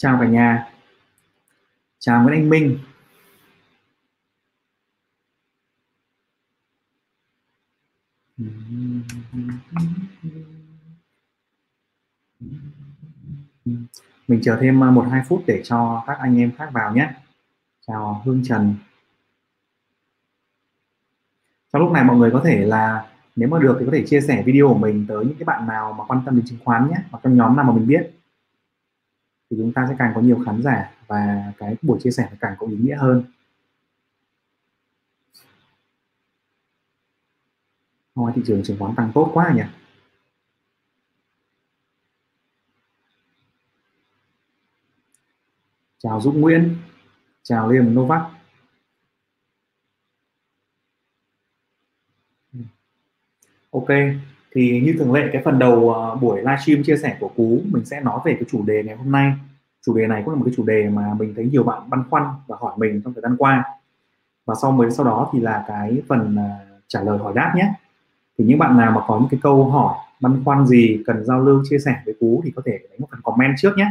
chào cả nhà. Chào Nguyễn Anh Minh. Mình chờ thêm à, một hai phút để cho các anh em khác vào nhé. Chào Hương Trần. Trong lúc này mọi người có thể là, nếu mà được thì có thể chia sẻ video của mình tới những cái bạn nào mà quan tâm đến chứng khoán nhé, hoặc trong nhóm nào mà mình biết thì chúng ta sẽ càng có nhiều khán giả và cái buổi chia sẻ càng có ý nghĩa hơn. Hôm thị trường chứng khoán tăng tốt quá nhỉ? Chào Dũng Nguyễn, chào Liêm Novak. Ok thì như thường lệ cái phần đầu ờ, buổi livestream chia sẻ của Cú mình sẽ nói về cái chủ đề ngày hôm nay. Chủ đề này cũng là một cái chủ đề mà mình thấy nhiều bạn băn khoăn và hỏi mình trong thời gian qua. Và sau mới sau đó thì là cái phần ờ, trả lời hỏi đáp nhé. Thì những bạn nào mà có những cái câu hỏi băn khoăn gì cần giao lưu chia sẻ với Cú thì có thể đánh một phần comment trước nhé.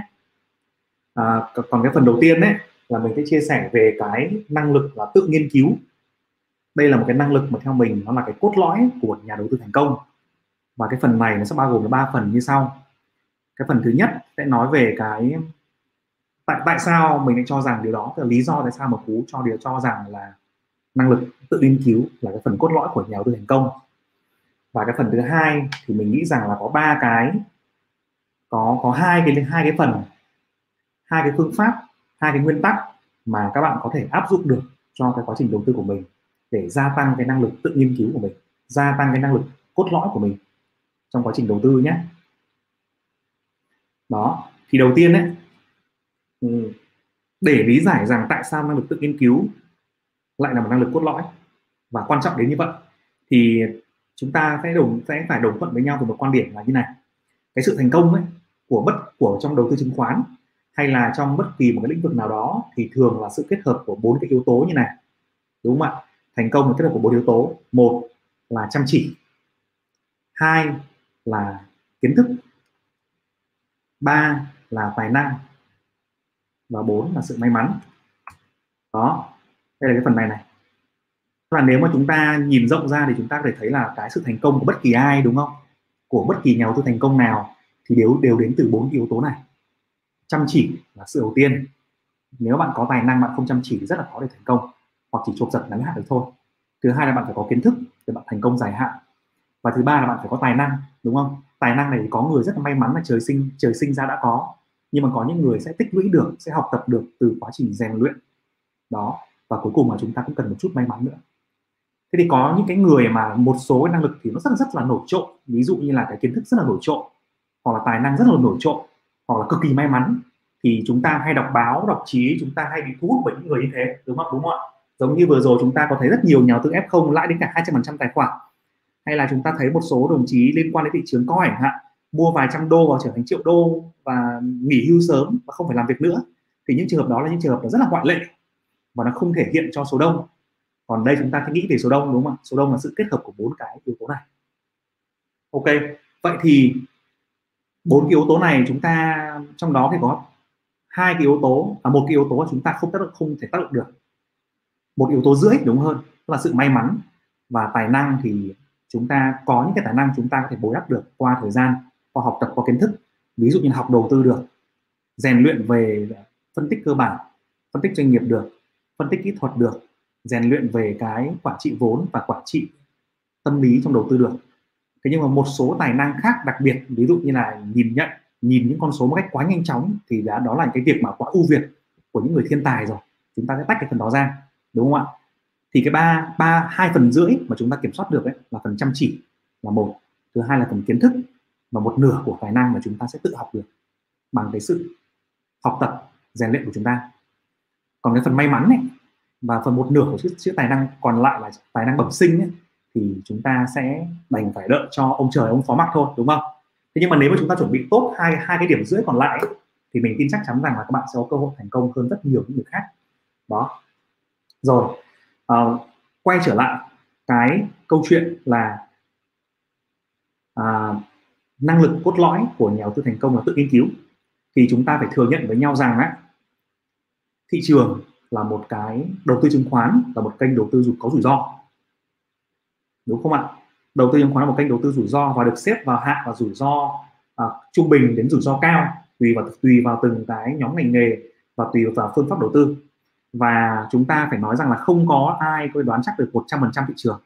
À, còn cái phần đầu tiên đấy là mình sẽ chia sẻ về cái năng lực là tự nghiên cứu. Đây là một cái năng lực mà theo mình nó là cái cốt lõi của nhà đầu tư thành công và cái phần này nó sẽ bao gồm ba phần như sau. Cái phần thứ nhất sẽ nói về cái tại tại sao mình lại cho rằng điều đó là lý do tại sao mà cú cho điều cho rằng là năng lực tự nghiên cứu là cái phần cốt lõi của nhà đầu tư thành công. Và cái phần thứ hai thì mình nghĩ rằng là có ba cái, có có hai cái hai cái phần, hai cái phương pháp, hai cái nguyên tắc mà các bạn có thể áp dụng được cho cái quá trình đầu tư của mình để gia tăng cái năng lực tự nghiên cứu của mình, gia tăng cái năng lực cốt lõi của mình trong quá trình đầu tư nhé. Đó, thì đầu tiên đấy ừ, để lý giải rằng tại sao năng lực tự nghiên cứu lại là một năng lực cốt lõi, và quan trọng đến như vậy, thì chúng ta sẽ đồng, sẽ phải đồng thuận với nhau về một quan điểm là như này. Cái sự thành công ấy của bất, của trong đầu tư chứng khoán hay là trong bất kỳ một cái lĩnh vực nào đó thì thường là sự kết hợp của bốn cái yếu tố như này, đúng không ạ? Thành công là kết hợp của bốn yếu tố. Một là chăm chỉ. Hai là kiến thức, ba là tài năng, và bốn là sự may mắn. Đó, đây là cái phần này này. Là nếu mà chúng ta nhìn rộng ra thì chúng ta có thể thấy là cái sự thành công của bất kỳ ai, đúng không? Của bất kỳ nhà đầu tư thành công nào thì đều đều đến từ bốn yếu tố này. Chăm chỉ là sự đầu tiên. Nếu bạn có tài năng, bạn không chăm chỉ thì rất là khó để thành công, hoặc chỉ chụp giật ngắn hạn được thôi. Thứ hai là bạn phải có kiến thức để bạn thành công dài hạn và thứ ba là bạn phải có tài năng, đúng không? Tài năng này thì có người rất là may mắn là trời sinh trời sinh ra đã có. Nhưng mà có những người sẽ tích lũy được, sẽ học tập được từ quá trình rèn luyện. Đó, và cuối cùng là chúng ta cũng cần một chút may mắn nữa. Thế thì có những cái người mà một số cái năng lực thì nó rất rất là nổi trội. Ví dụ như là cái kiến thức rất là nổi trội, hoặc là tài năng rất là nổi trội, hoặc là cực kỳ may mắn, thì chúng ta hay đọc báo, đọc chí, chúng ta hay bị thu hút bởi những người như thế, đúng không? Đúng không ạ? Giống như vừa rồi chúng ta có thấy rất nhiều nhà đầu tư F0 lãi đến cả 200% tài khoản hay là chúng ta thấy một số đồng chí liên quan đến thị trường coi hạn, mua vài trăm đô và trở thành triệu đô và nghỉ hưu sớm và không phải làm việc nữa, thì những trường hợp đó là những trường hợp rất là ngoại lệ và nó không thể hiện cho số đông. Còn đây chúng ta sẽ nghĩ về số đông, đúng không ạ? Số đông là sự kết hợp của bốn cái yếu tố này. Ok, vậy thì bốn cái yếu tố này chúng ta, trong đó thì có hai cái yếu tố và một cái yếu tố chúng ta không tác động, không thể tác động được. Một yếu tố rưỡi đúng hơn là sự may mắn và tài năng thì chúng ta có những cái tài năng chúng ta có thể bồi đắp được qua thời gian, qua học tập, qua kiến thức. Ví dụ như học đầu tư được, rèn luyện về phân tích cơ bản, phân tích doanh nghiệp được, phân tích kỹ thuật được, rèn luyện về cái quản trị vốn và quản trị tâm lý trong đầu tư được. Thế nhưng mà một số tài năng khác đặc biệt, ví dụ như là nhìn nhận, nhìn những con số một cách quá nhanh chóng thì đã, đó là cái việc mà quá ưu việt của những người thiên tài rồi. Chúng ta sẽ tách cái phần đó ra, đúng không ạ? Thì cái ba ba hai phần rưỡi mà chúng ta kiểm soát được ấy là phần chăm chỉ là một. Thứ hai là phần kiến thức và một nửa của tài năng mà chúng ta sẽ tự học được bằng cái sự học tập rèn luyện của chúng ta. Còn cái phần may mắn này và phần một nửa của chữ, chữ tài năng còn lại là tài năng bẩm sinh ấy, thì chúng ta sẽ đành phải đợi cho ông trời ông phó mặc thôi đúng không? Thế nhưng mà nếu mà chúng ta chuẩn bị tốt hai hai cái điểm rưỡi còn lại ấy, thì mình tin chắc chắn rằng là các bạn sẽ có cơ hội thành công hơn rất nhiều những người khác. Đó. Rồi uh, quay trở lại cái câu chuyện là uh, năng lực cốt lõi của nhà đầu tư thành công là tự nghiên cứu. Thì chúng ta phải thừa nhận với nhau rằng á thị trường là một cái đầu tư chứng khoán là một kênh đầu tư có rủi ro. Đúng không ạ? Đầu tư chứng khoán là một kênh đầu tư rủi ro và được xếp vào hạng và rủi ro à, trung bình đến rủi ro cao tùy vào tùy vào từng cái nhóm ngành nghề và tùy vào phương pháp đầu tư và chúng ta phải nói rằng là không có ai có đoán chắc được 100% thị trường.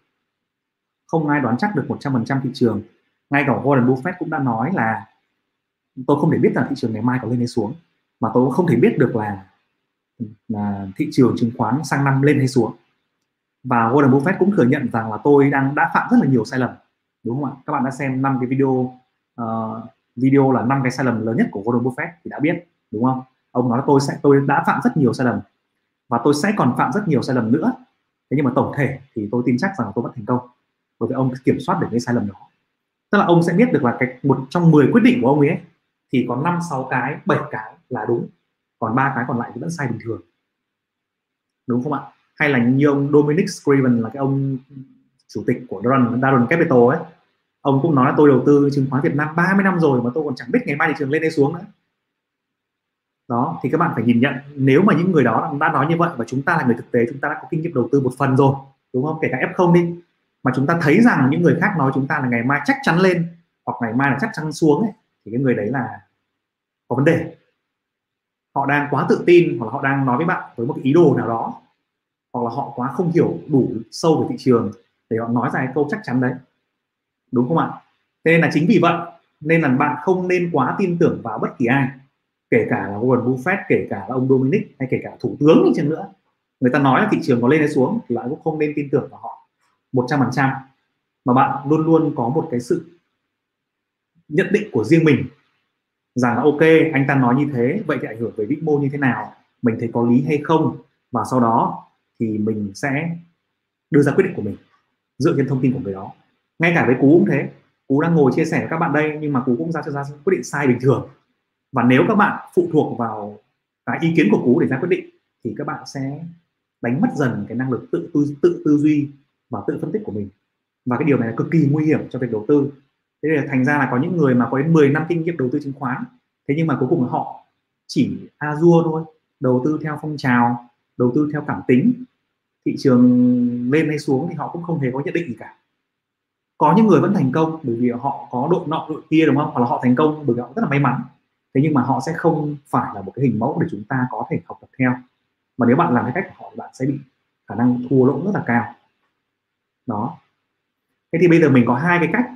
Không ai đoán chắc được 100% thị trường. Ngay cả Warren Buffett cũng đã nói là tôi không thể biết là thị trường ngày mai có lên hay xuống mà tôi không thể biết được là là thị trường chứng khoán sang năm lên hay xuống. Và Warren Buffett cũng thừa nhận rằng là tôi đang đã phạm rất là nhiều sai lầm đúng không ạ? Các bạn đã xem năm cái video uh, video là năm cái sai lầm lớn nhất của Warren Buffett thì đã biết đúng không? Ông nói là tôi sẽ tôi đã phạm rất nhiều sai lầm và tôi sẽ còn phạm rất nhiều sai lầm nữa. Thế nhưng mà tổng thể thì tôi tin chắc rằng là tôi vẫn thành công. Bởi vì ông kiểm soát được cái sai lầm đó. Tức là ông sẽ biết được là cái một trong 10 quyết định của ông ấy thì có năm sáu cái bảy cái là đúng. Còn ba cái còn lại thì vẫn sai bình thường. Đúng không ạ? Hay là như ông Dominic Scriven là cái ông chủ tịch của Daron, Daron Capital ấy. Ông cũng nói là tôi đầu tư chứng khoán Việt Nam 30 năm rồi mà tôi còn chẳng biết ngày mai thị trường lên hay xuống nữa đó thì các bạn phải nhìn nhận nếu mà những người đó đã nói như vậy và chúng ta là người thực tế chúng ta đã có kinh nghiệm đầu tư một phần rồi đúng không? Kể cả F0 đi mà chúng ta thấy rằng những người khác nói chúng ta là ngày mai chắc chắn lên hoặc ngày mai là chắc chắn xuống ấy, thì cái người đấy là có vấn đề. Họ đang quá tự tin hoặc là họ đang nói với bạn với một cái ý đồ nào đó hoặc là họ quá không hiểu đủ sâu về thị trường để họ nói ra cái câu chắc chắn đấy. Đúng không ạ? Thế nên là chính vì vậy nên là bạn không nên quá tin tưởng vào bất kỳ ai kể cả là Warren Buffett, kể cả là ông Dominic hay kể cả thủ tướng đi chăng nữa. Người ta nói là thị trường có lên hay xuống thì bạn cũng không nên tin tưởng vào họ 100% mà bạn luôn luôn có một cái sự nhận định của riêng mình rằng là ok, anh ta nói như thế, vậy thì ảnh hưởng về vĩ mô như thế nào, mình thấy có lý hay không? Và sau đó thì mình sẽ đưa ra quyết định của mình dựa trên thông tin của người đó. Ngay cả với cú cũng thế. Cú đang ngồi chia sẻ với các bạn đây, nhưng mà cú cũng ra cho ra quyết định sai bình thường và nếu các bạn phụ thuộc vào cái ý kiến của cú để ra quyết định, thì các bạn sẽ đánh mất dần cái năng lực tự tư tự tư duy và tự phân tích của mình. Và cái điều này là cực kỳ nguy hiểm cho việc đầu tư. Thế là thành ra là có những người mà có đến 10 năm kinh nghiệm đầu tư chứng khoán, thế nhưng mà cuối cùng họ chỉ azure thôi, đầu tư theo phong trào, đầu tư theo cảm tính. Thị trường lên hay xuống thì họ cũng không hề có nhận định gì cả. Có những người vẫn thành công bởi vì họ có độ nọ độ kia, đúng không? Hoặc là họ thành công bởi vì họ rất là may mắn thế nhưng mà họ sẽ không phải là một cái hình mẫu để chúng ta có thể học tập theo. Mà nếu bạn làm cái cách của họ bạn sẽ bị khả năng thua lỗ rất là cao. Đó. Thế thì bây giờ mình có hai cái cách.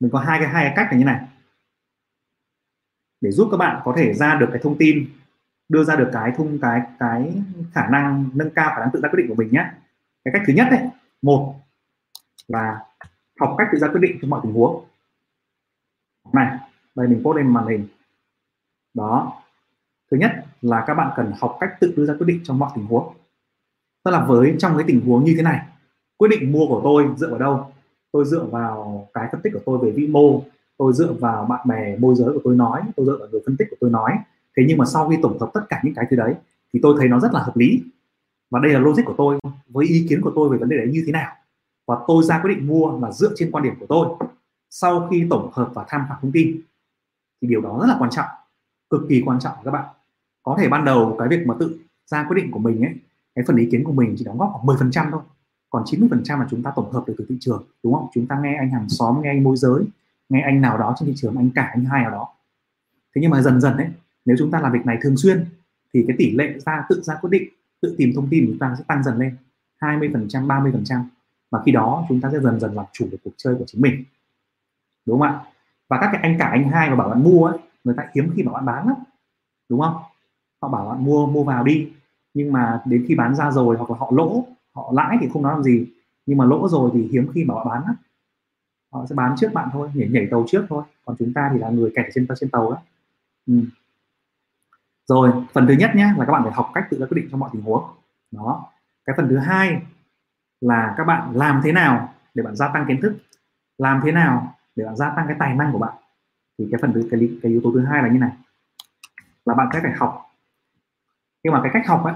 Mình có hai cái hai cái cách là như này. Để giúp các bạn có thể ra được cái thông tin, đưa ra được cái thông, cái cái khả năng, nâng cao khả năng tự ra quyết định của mình nhé. Cái cách thứ nhất đấy một là học cách tự ra quyết định trong mọi tình huống. Này đây, mình post lên màn hình. Đó. Thứ nhất là các bạn cần học cách tự đưa ra quyết định trong mọi tình huống. Tức là với, trong cái tình huống như thế này, quyết định mua của tôi dựa vào đâu? Tôi dựa vào cái phân tích của tôi về vĩ mô, tôi dựa vào bạn bè, môi giới của tôi nói, tôi dựa vào người phân tích của tôi nói. Thế nhưng mà sau khi tổng hợp tất cả những cái thứ đấy, thì tôi thấy nó rất là hợp lý. Và đây là logic của tôi, với ý kiến của tôi về vấn đề đấy như thế nào? Và tôi ra quyết định mua là dựa trên quan điểm của tôi. Sau khi tổng hợp và tham khảo thông tin thì điều đó rất là quan trọng, cực kỳ quan trọng các bạn. Có thể ban đầu cái việc mà tự ra quyết định của mình ấy, cái phần ý kiến của mình chỉ đóng góp khoảng 10% thôi. Còn 90% là chúng ta tổng hợp được từ thị trường, đúng không? Chúng ta nghe anh hàng xóm, nghe anh môi giới, nghe anh nào đó trên thị trường, anh cả, anh hai nào đó. Thế nhưng mà dần dần đấy nếu chúng ta làm việc này thường xuyên, thì cái tỷ lệ ra, tự ra quyết định, tự tìm thông tin của chúng ta sẽ tăng dần lên 20% 30% và khi đó chúng ta sẽ dần dần làm chủ được cuộc chơi của chính mình. Đúng không ạ? Và các cái anh cả anh hai mà bảo bạn mua ấy, người ta hiếm khi bảo bạn bán lắm, đúng không? Họ bảo bạn mua mua vào đi. Nhưng mà đến khi bán ra rồi hoặc là họ lỗ, họ lãi thì không nói làm gì. Nhưng mà lỗ rồi thì hiếm khi mà họ bán lắm. Họ sẽ bán trước bạn thôi, nhảy nhảy tàu trước thôi. Còn chúng ta thì là người kẹt trên trên tàu đó ừ. rồi, phần thứ nhất nhé là các bạn phải học cách tự ra quyết định trong mọi tình huống. Đó. Cái phần thứ hai là các bạn làm thế nào để bạn gia tăng kiến thức? Làm thế nào để bạn gia tăng cái tài năng của bạn. Thì cái phần thứ cái, cái yếu tố thứ hai là như này. Là bạn sẽ phải học. Nhưng mà cái cách học ấy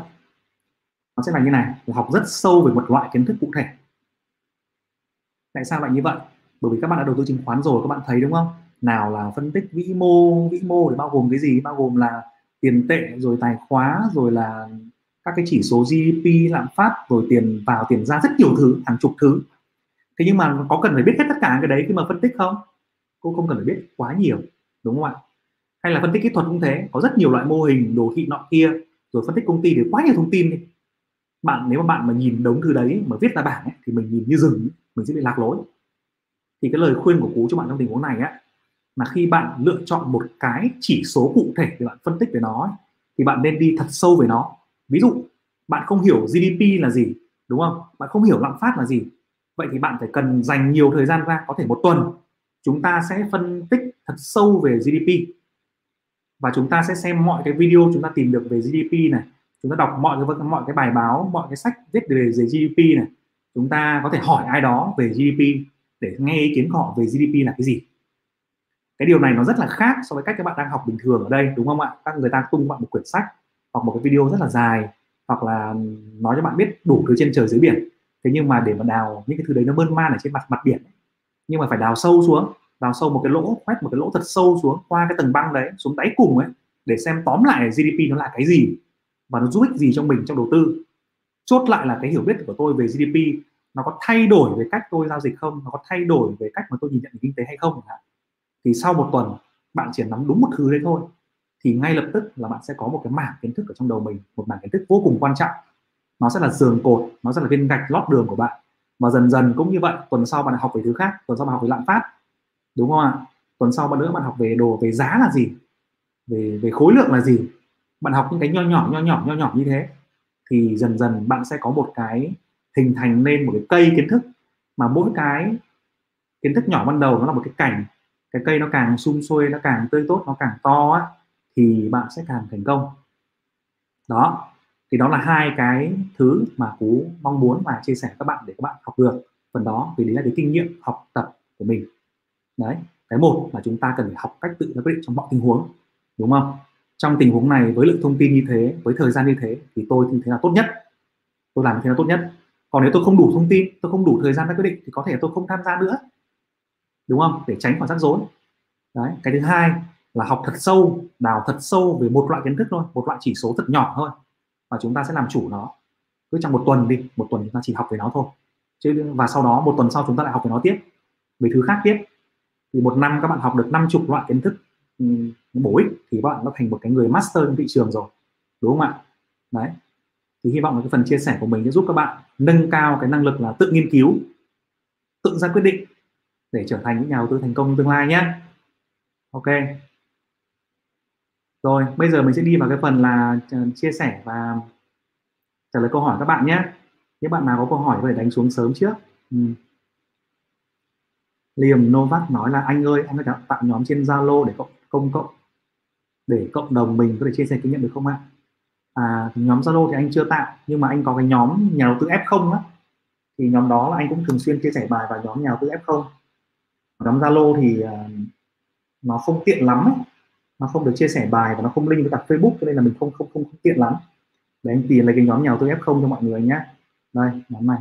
nó sẽ là như này là học rất sâu về một loại kiến thức cụ thể. Tại sao lại như vậy? Bởi vì các bạn đã đầu tư chứng khoán rồi các bạn thấy đúng không? Nào là phân tích vĩ mô vĩ mô để bao gồm cái gì? Bao gồm là tiền tệ rồi tài khóa rồi là các cái chỉ số GDP lạm phát rồi tiền vào tiền ra rất nhiều thứ hàng chục thứ thế nhưng mà có cần phải biết hết tất cả cái đấy khi mà phân tích không? Cô không cần phải biết quá nhiều đúng không ạ? Hay là phân tích kỹ thuật cũng thế có rất nhiều loại mô hình đồ thị nọ kia rồi phân tích công ty thì quá nhiều thông tin đi. Bạn nếu mà bạn mà nhìn đống thứ đấy mà viết ra bảng ấy, thì mình nhìn như rừng mình sẽ bị lạc lối. Thì cái lời khuyên của cú cho bạn trong tình huống này á là khi bạn lựa chọn một cái chỉ số cụ thể để bạn phân tích về nó ấy, thì bạn nên đi thật sâu về nó. Ví dụ bạn không hiểu GDP là gì đúng không? Bạn không hiểu lạm phát là gì vậy thì bạn phải cần dành nhiều thời gian ra, có thể một tuần. Chúng ta sẽ phân tích thật sâu về GDP và chúng ta sẽ xem mọi cái video chúng ta tìm được về GDP này. Chúng ta đọc mọi cái mọi cái bài báo, mọi cái sách viết về về GDP này. Chúng ta có thể hỏi ai đó về GDP để nghe ý kiến của họ về GDP là cái gì. Cái điều này nó rất là khác so với cách các bạn đang học bình thường ở đây, đúng không ạ? Các người ta tung bạn một quyển sách hoặc một cái video rất là dài hoặc là nói cho bạn biết đủ thứ trên trời dưới biển thế nhưng mà để mà đào những cái thứ đấy nó mơn man ở trên mặt mặt biển nhưng mà phải đào sâu xuống, đào sâu một cái lỗ quét một cái lỗ thật sâu xuống qua cái tầng băng đấy, xuống đáy cùng ấy, để xem tóm lại GDP nó là cái gì và nó giúp ích gì cho mình trong đầu tư. Chốt lại là cái hiểu biết của tôi về GDP nó có thay đổi về cách tôi giao dịch không, nó có thay đổi về cách mà tôi nhìn nhận kinh tế hay không thì sau một tuần, bạn chỉ nắm đúng một thứ đấy thôi. Thì ngay lập tức là bạn sẽ có một cái mảng kiến thức ở trong đầu mình, một mảng kiến thức vô cùng quan trọng nó sẽ là giường cột, nó sẽ là viên gạch lót đường của bạn. Và dần dần cũng như vậy, tuần sau bạn học về thứ khác, tuần sau bạn học về lạm phát. Đúng không ạ? Tuần sau bạn nữa bạn học về đồ, về giá là gì? Về về khối lượng là gì? Bạn học những cái nho nhỏ nho nhỏ nho nhỏ như thế. Thì dần dần bạn sẽ có một cái hình thành nên một cái cây kiến thức. Mà mỗi cái kiến thức nhỏ ban đầu nó là một cái cảnh. Cái cây nó càng sum xuê, nó càng tươi tốt, nó càng to á, thì bạn sẽ càng thành công. Đó thì đó là hai cái thứ mà cú mong muốn và chia sẻ các bạn để các bạn học được. Phần đó vì đấy là cái kinh nghiệm học tập của mình. Đấy, cái một là chúng ta cần phải học cách tự ra quyết định trong mọi tình huống, đúng không? Trong tình huống này, với lượng thông tin như thế, với thời gian như thế, thì tôi như thế là tốt nhất. Tôi làm thế là tốt nhất. Còn nếu tôi không đủ thông tin, tôi không đủ thời gian ra quyết định, thì có thể tôi không tham gia nữa. Đúng không? Để tránh khỏi rắc rối. Đấy, cái thứ hai là học thật sâu, đào thật sâu về một loại kiến thức thôi, một loại chỉ số thật nhỏ thôi và chúng ta sẽ làm chủ nó. Cứ trong một tuần đi, một tuần chúng ta chỉ học về nó thôi. Chứ và sau đó một tuần sau chúng ta lại học về nó tiếp. Về thứ khác tiếp. Thì một năm các bạn học được năm chục loại kiến thức ừ, bổ ích, thì các bạn nó thành một cái người master trong thị trường rồi. Đúng không ạ? Đấy. Thì hy vọng là cái phần chia sẻ của mình sẽ giúp các bạn nâng cao cái năng lực là tự nghiên cứu, tự ra quyết định để trở thành những nhà đầu tư thành công trong tương lai nhé. Ok rồi bây giờ mình sẽ đi vào cái phần là ờ, chia sẻ và trả lời câu hỏi các bạn nhé. Những bạn nào có câu hỏi có thể đánh xuống sớm trước. Ừ. Liềm Novak nói là anh ơi anh có tạo nhóm trên Zalo để cộng công cộng để cộng đồng mình có thể chia sẻ kinh nghiệm được không ạ? À nhóm Zalo thì anh chưa tạo nhưng mà anh có cái nhóm nhà đầu tư F0 á. Thì nhóm đó là anh cũng thường xuyên chia sẻ bài vào nhóm nhà đầu tư F0 nhóm Zalo thì uh, nó không tiện lắm ấy nó không được chia sẻ bài và nó không link với cả Facebook cho nên là mình không không không, không tiện lắm. Để anh tìm lấy cái nhóm nhà tôi F0 cho mọi người nhé đây nhóm này.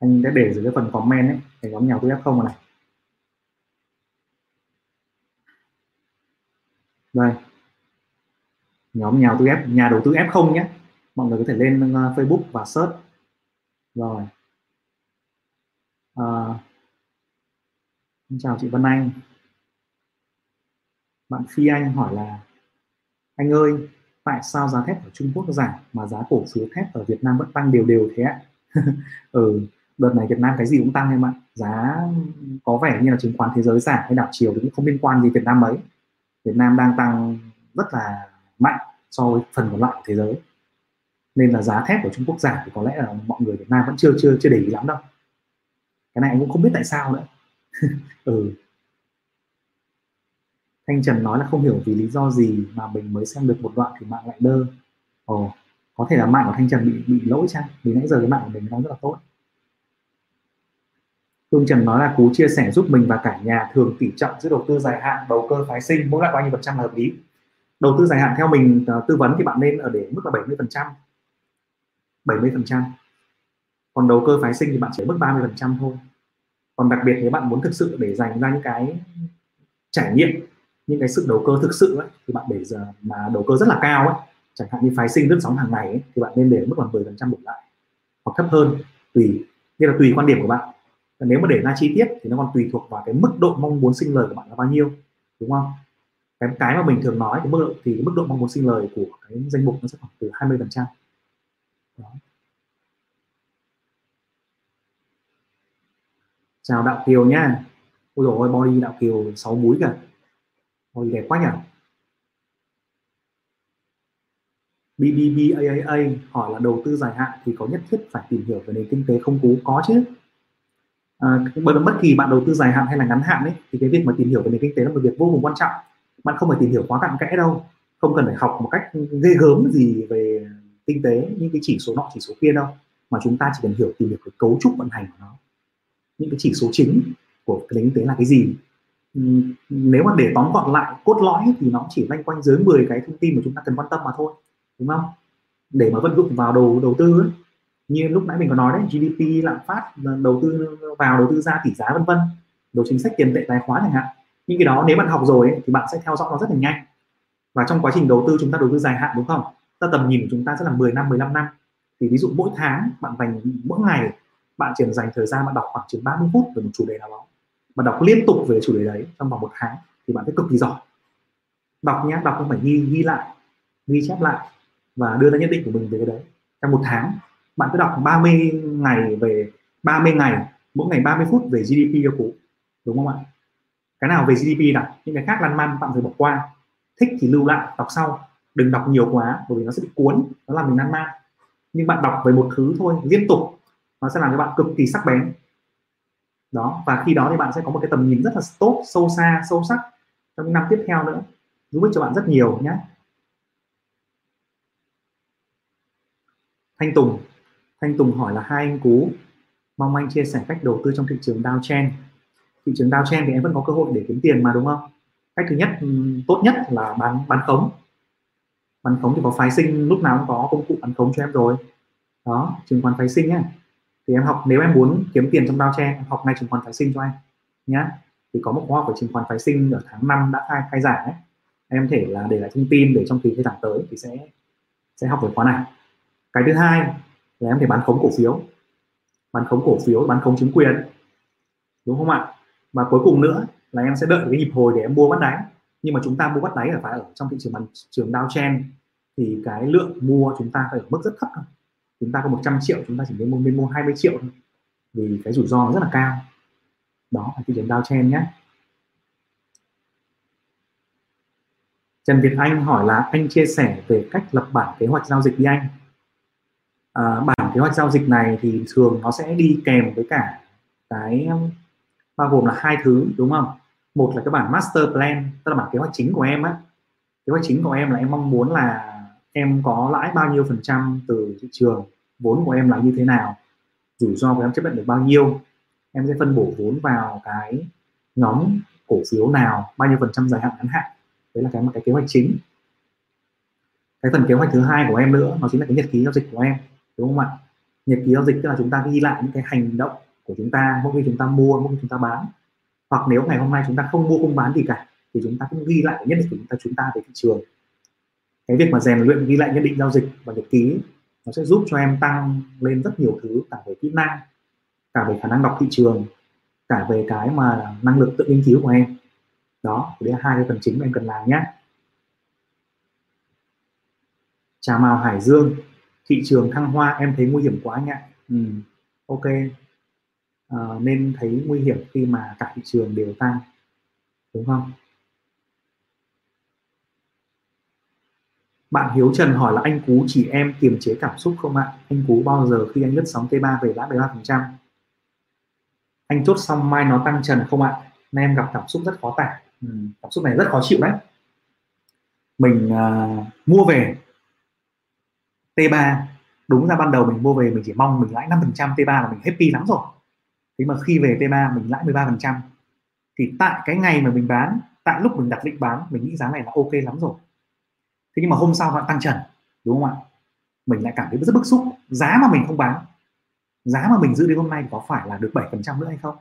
Anh sẽ để dưới cái phần comment ấy cái nhóm nhà tôi F0 này. Đây. Nhóm nhà đầu tư F nhà đầu tư F0 nhé mọi người có thể lên uh, Facebook và search. Rồi. À, chào chị Vân Anh bạn Phi Anh hỏi là, anh ơi, tại sao giá thép ở Trung Quốc giảm mà giá cổ phiếu thép ở Việt Nam vẫn tăng đều đều thế ạ? Ừ đợt này Việt Nam cái gì cũng tăng em ạ. Giá có vẻ như là chứng khoán thế giới giảm hay đảo chiều thì cũng không liên quan gì Việt Nam mấy. Việt Nam đang tăng rất là mạnh so với phần còn lại của thế giới. Nên là giá thép của Trung Quốc giảm thì có lẽ là mọi người Việt Nam vẫn chưa chưa chưa để ý lắm đâu. Cái này anh cũng không biết tại sao nữa. Ừ. Thanh Trần nói là không hiểu vì lý do gì mà mình mới xem được một đoạn thì mạng lại đơ ồ, có thể là mạng của Thanh Trần bị bị lỗi chăng? Vì nãy giờ cái mạng của mình đang rất là tốt. Phương Trần nói là cú chia sẻ giúp mình và cả nhà thường tỷ trọng giữa đầu tư dài hạn đầu cơ phái sinh, mỗi loại bao nhiêu phần trăm là hợp lý? Đầu tư dài hạn theo mình ờ, tư vấn thì bạn nên ở để mức là 70 phần trăm. 70 phần trăm. Còn đầu cơ phái sinh thì bạn chỉ mức 30 phần trăm thôi. Còn đặc biệt nếu bạn muốn thực sự để dành ra những cái trải nghiệm những cái sự đầu cơ thực sự ấy, thì bạn để giờ mà đầu cơ rất là cao ấy chẳng hạn như phái sinh lướt sóng hàng ngày ấy, thì bạn nên để mức khoảng 10 phần trăm đổ lại hoặc thấp hơn tùy như là tùy quan điểm của bạn. Và nếu mà để ra chi tiết thì nó còn tùy thuộc vào cái mức độ mong muốn sinh lời của bạn là bao nhiêu đúng không? Cái cái mà mình thường nói thì mức độ thì mức độ mong muốn sinh lời của cái danh mục nó sẽ khoảng từ 20 phần trăm. Chào đạo kiều nha, ôi dồi ôi body đạo kiều sáu múi cả Ôi đẹp quá nhỉ. BBBAAA hỏi là đầu tư dài hạn thì có nhất thiết phải tìm hiểu về nền kinh tế không cú có chứ. À, bất, bất kỳ bạn đầu tư dài hạn hay là ngắn hạn ấy thì cái việc mà tìm hiểu về nền kinh tế là một việc vô cùng quan trọng. Bạn không phải tìm hiểu quá cặn kẽ đâu. Không cần phải học một cách ghê gớm gì về kinh tế những cái chỉ số nọ chỉ số kia đâu. Mà chúng ta chỉ cần hiểu tìm hiểu cái cấu trúc vận hành của nó. Những cái chỉ số chính của cái nền kinh tế là cái gì nếu mà để tóm gọn lại cốt lõi thì nó chỉ loanh quanh dưới 10 cái thông tin mà chúng ta cần quan tâm mà thôi đúng không? Để mà vận dụng vào đầu đầu tư ấy, như lúc nãy mình có nói đấy GDP lạm phát ờ, đầu tư vào đầu tư ra tỷ giá vân vân. Đồ chính sách tiền tệ tài khoá chẳng hạn. Những cái đó nếu bạn học rồi ấy, thì bạn sẽ theo dõi nó rất là nhanh. Và trong quá trình đầu tư chúng ta đầu tư dài hạn đúng không? Ta tầm nhìn của chúng ta sẽ là 10 năm 15 năm. Thì ví dụ mỗi tháng bạn dành mỗi ngày bạn chỉ dành thời gian bạn đọc khoảng chừng 30 phút về một chủ đề nào đó mà đọc liên tục về chủ đề đấy trong vòng một tháng thì bạn sẽ cực kỳ giỏi. Đọc nhé đọc không phải ghi ghi lại, ghi chép lại và đưa ra nhận định của mình về cái đấy. Trong một tháng, bạn cứ đọc 30 ngày về 30 ngày, mỗi ngày 30 phút về GDP cho cũ, đúng không ạ? Cái nào về GDP đọc những cái khác lăn man, bạn phải bỏ qua. Thích thì lưu lại, đọc sau. Đừng đọc nhiều quá, bởi vì nó sẽ bị cuốn, nó làm mình lăn man. Nhưng bạn đọc về một thứ thôi, liên tục, nó sẽ làm cho bạn cực kỳ sắc bén đó, và khi đó thì bạn sẽ có một cái tầm nhìn rất là tốt, sâu xa, sâu sắc trong những năm tiếp theo nữa. Giúp ích cho bạn rất nhiều nhé. Thanh Tùng. Thanh Tùng hỏi là, hai anh cú, mong anh chia sẻ cách đầu tư trong thị trường Dow Chen thị trường Dow Chen thì em vẫn có cơ hội để kiếm tiền mà, đúng không? Cách thứ nhất tốt nhất là bán bán khống. Bán khống thì có phái sinh, lúc nào cũng có công cụ bán khống cho em rồi. Đó, chứng khoán phái sinh nhé thì em học, nếu em muốn kiếm tiền trong bao che, em học ngay chứng khoán phái sinh cho anh nhé thì có một khóa học về chứng khoán phái sinh ở tháng 5 đã khai khai giảng ấy. Em thể là để lại thông tin để trong kỳ khai giảng tới thì sẽ sẽ học về khóa này. Cái thứ hai là em thể bán khống cổ phiếu. Bán khống cổ phiếu, bán khống chứng quyền, đúng không ạ? Và cuối cùng nữa là em sẽ đợi cái nhịp hồi để em mua bắt đáy. Nhưng mà chúng ta mua bắt đáy ở phải ở trong thị trường bán, trường Dow Chen thì cái lượng mua chúng ta phải ở mức rất thấp thôi chúng ta có 100 triệu chúng ta chỉ nên mua nên mua 20 triệu thôi. Vì cái rủi ro nó rất là cao. Đó là thị trường Dow Chen nhé. Trần Việt Anh hỏi là anh chia sẻ về cách lập bản kế hoạch giao dịch đi anh. À, bản kế hoạch giao dịch này thì thường nó sẽ đi kèm với cả cái bao gồm là hai thứ đúng không? Một là cái bản master plan tức là bản kế hoạch chính của em á. Kế hoạch chính của em là em mong muốn là em có lãi bao nhiêu phần trăm từ thị trường, vốn của em là như thế nào, rủi ro của em chấp nhận được bao nhiêu, em sẽ phân bổ vốn vào cái nhóm cổ phiếu nào, bao nhiêu phần trăm dài hạn ngắn hạn. Đấy là cái một cái kế hoạch chính. Cái phần kế hoạch thứ hai của em nữa, nó chính là cái nhật ký giao dịch của em, đúng không ạ? Nhật ký giao dịch tức là chúng ta ghi lại những cái hành động của chúng ta mỗi khi chúng ta mua, mỗi khi chúng ta bán. Hoặc nếu ngày hôm nay chúng ta không mua, không bán gì cả, thì chúng ta cũng ghi lại nhất định của chúng ta chúng ta về thị trường cái việc mà rèn luyện ghi lại nhận định giao dịch và nhật ký nó sẽ giúp cho em tăng lên rất nhiều thứ cả về kỹ năng cả về khả năng đọc thị trường cả về cái mà năng lực tự nghiên cứu của em. Đó đấy là hai cái phần chính mà em cần làm nhé. Trà màu Hải Dương thị trường thăng hoa em thấy nguy hiểm quá anh ạ. Ừ, ok. À, nên thấy nguy hiểm khi mà cả thị trường đều tăng đúng không? Bạn Hiếu Trần hỏi là anh Cú chỉ em kiềm chế cảm xúc không ạ? Anh Cú bao giờ khi anh lướt sóng T3 về lãi 13 phần trăm? Anh chốt xong mai nó tăng trần không ạ? Nay em gặp cảm xúc rất khó tả. Ừ, cảm xúc này rất khó chịu đấy. Mình uh, mua về T3 đúng ra ban đầu mình mua về mình chỉ mong mình lãi 5% T3 là mình happy lắm rồi. Thế mà khi về T3 mình lãi 13% thì tại cái ngày mà mình bán tại lúc mình đặt lệnh bán mình nghĩ giá này là ok lắm rồi thế nhưng mà hôm sau nó tăng trần, đúng không ạ? Mình lại cảm thấy rất bức xúc. Giá mà mình không bán, giá mà mình giữ đến hôm nay có phải là được 7% nữa hay không?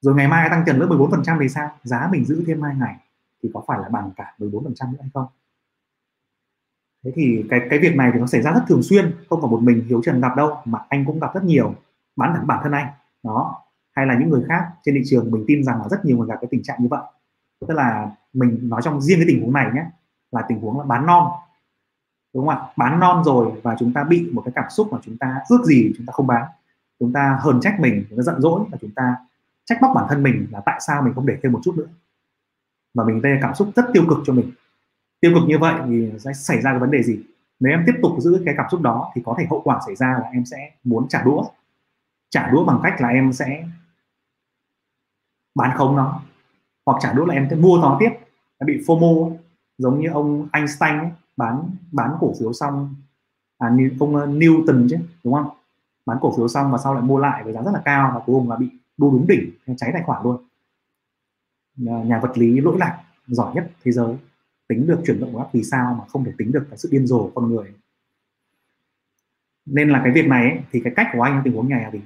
Rồi ngày mai tăng trần nữa 14% thì sao? Giá mình giữ thêm hai ngày thì có phải là bằng cả 14% nữa hay không? Thế thì cái cái việc này thì nó xảy ra rất thường xuyên, không phải một mình hiếu trần gặp đâu, mà anh cũng gặp rất nhiều. Bán thẳng bản thân anh, đó. Hay là những người khác trên thị trường, mình tin rằng là rất nhiều người gặp cái tình trạng như vậy. Tức là mình nói trong riêng cái tình huống này nhé là tình huống là bán non. Đúng không ạ? Bán non rồi và chúng ta bị một cái cảm xúc mà chúng ta ước gì chúng ta không bán. Chúng ta hờn trách mình, chúng ta giận dỗi và chúng ta trách móc bản thân mình là tại sao mình không để thêm một chút nữa. Và mình gây cảm xúc rất tiêu cực cho mình. Tiêu cực như vậy thì sẽ xảy ra cái vấn đề gì? Nếu em tiếp tục giữ cái cảm xúc đó thì có thể hậu quả xảy ra là em sẽ muốn trả đũa. Trả đũa bằng cách là em sẽ bán không nó. Hoặc trả đũa là em sẽ mua nó tiếp. Em bị FOMO giống như ông Einstein ấy, bán bán cổ phiếu xong. À, ông ờ, Newton chứ đúng không? Bán cổ phiếu xong mà sau lại mua lại với giá rất là cao và cuối cùng là bị đu đúng đỉnh cháy tài khoản luôn. Nhà, nhà vật lý lỗi lạc giỏi nhất thế giới. Tính được chuyển động của vì sao mà không thể tính được cái sự điên rồ của con người? Nên là cái việc này ấy, thì cái cách của anh trong tình huống này là gì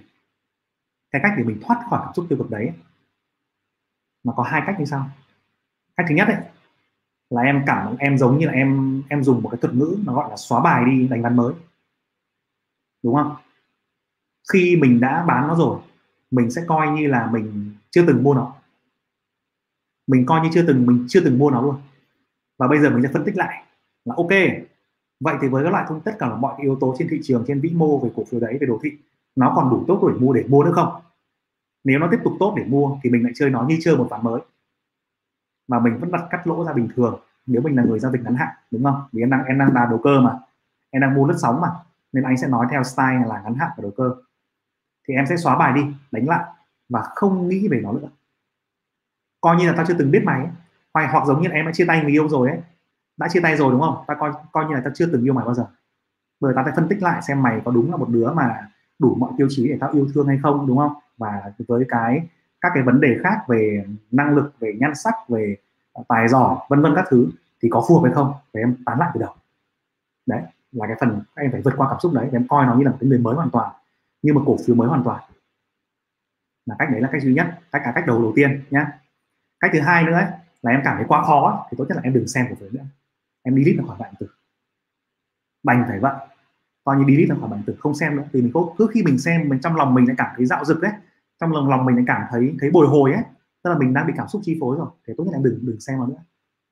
cái cách để mình thoát khỏi cảm xúc tiêu cực đấy. Mà có hai cách như sau. Cách thứ nhất ấy là em cảm em giống như là em em dùng một cái thuật ngữ nó gọi là xóa bài đi, đánh ván mới. Đúng không? Khi mình đã bán nó rồi, mình sẽ coi như là mình chưa từng mua nó. Mình coi như chưa từng, mình chưa từng mua nó luôn. Và bây giờ mình sẽ phân tích lại là ok, vậy thì với các loại thông, tất cả là mọi yếu tố trên thị trường, trên vĩ mô về cổ phiếu đấy, về đồ thị, nó còn đủ tốt để mua để mua nữa không? Nếu nó tiếp tục tốt để mua thì mình lại chơi nó như chơi một ván mới mà mình vẫn đặt cắt lỗ ra bình thường nếu mình là người giao dịch ngắn hạn, đúng không? Vì em đang em đang là đầu cơ mà, em đang mua lướt sóng mà, nên anh sẽ nói theo style là ngắn hạn và đầu cơ. Thì em sẽ xóa bài đi, đánh lại và không nghĩ về nó nữa. Coi như là tao chưa từng biết mày ấy. hoặc hoặc giống như là em đã chia tay người yêu rồi ấy. Đã chia tay rồi đúng không? Ta coi coi như là tao chưa từng yêu mày bao giờ. Bởi tao phải phân tích lại xem mày có đúng là một đứa mà đủ mọi tiêu chí để tao yêu thương hay không, đúng không? Và với cái các cái vấn đề khác về năng lực về nhan sắc về tài giỏi vân vân các thứ thì có phù hợp hay không để em tán lại từ đầu. Đấy là cái phần em phải vượt qua cảm xúc đấy em coi nó như là một cái người mới hoàn toàn như một cổ phiếu mới hoàn toàn. Là cách đấy là cách duy nhất cách cả cách đầu đầu tiên nhé cách thứ hai nữa ấy, là em cảm thấy quá khó thì tốt nhất là em đừng xem cổ phiếu nữa. Em delete nó khỏi bạn tử. Đành phải vậy. Coi như delete ra khỏi bản tử không xem nữa. Thì mình có cứ khi mình xem mình trong lòng mình lại cảm thấy dạo dực đấy trong lòng lòng mình lại cảm thấy thấy bồi hồi ấy. Tức là mình đang bị cảm xúc chi phối rồi. Thì tốt nhất là đừng đừng xem nó nữa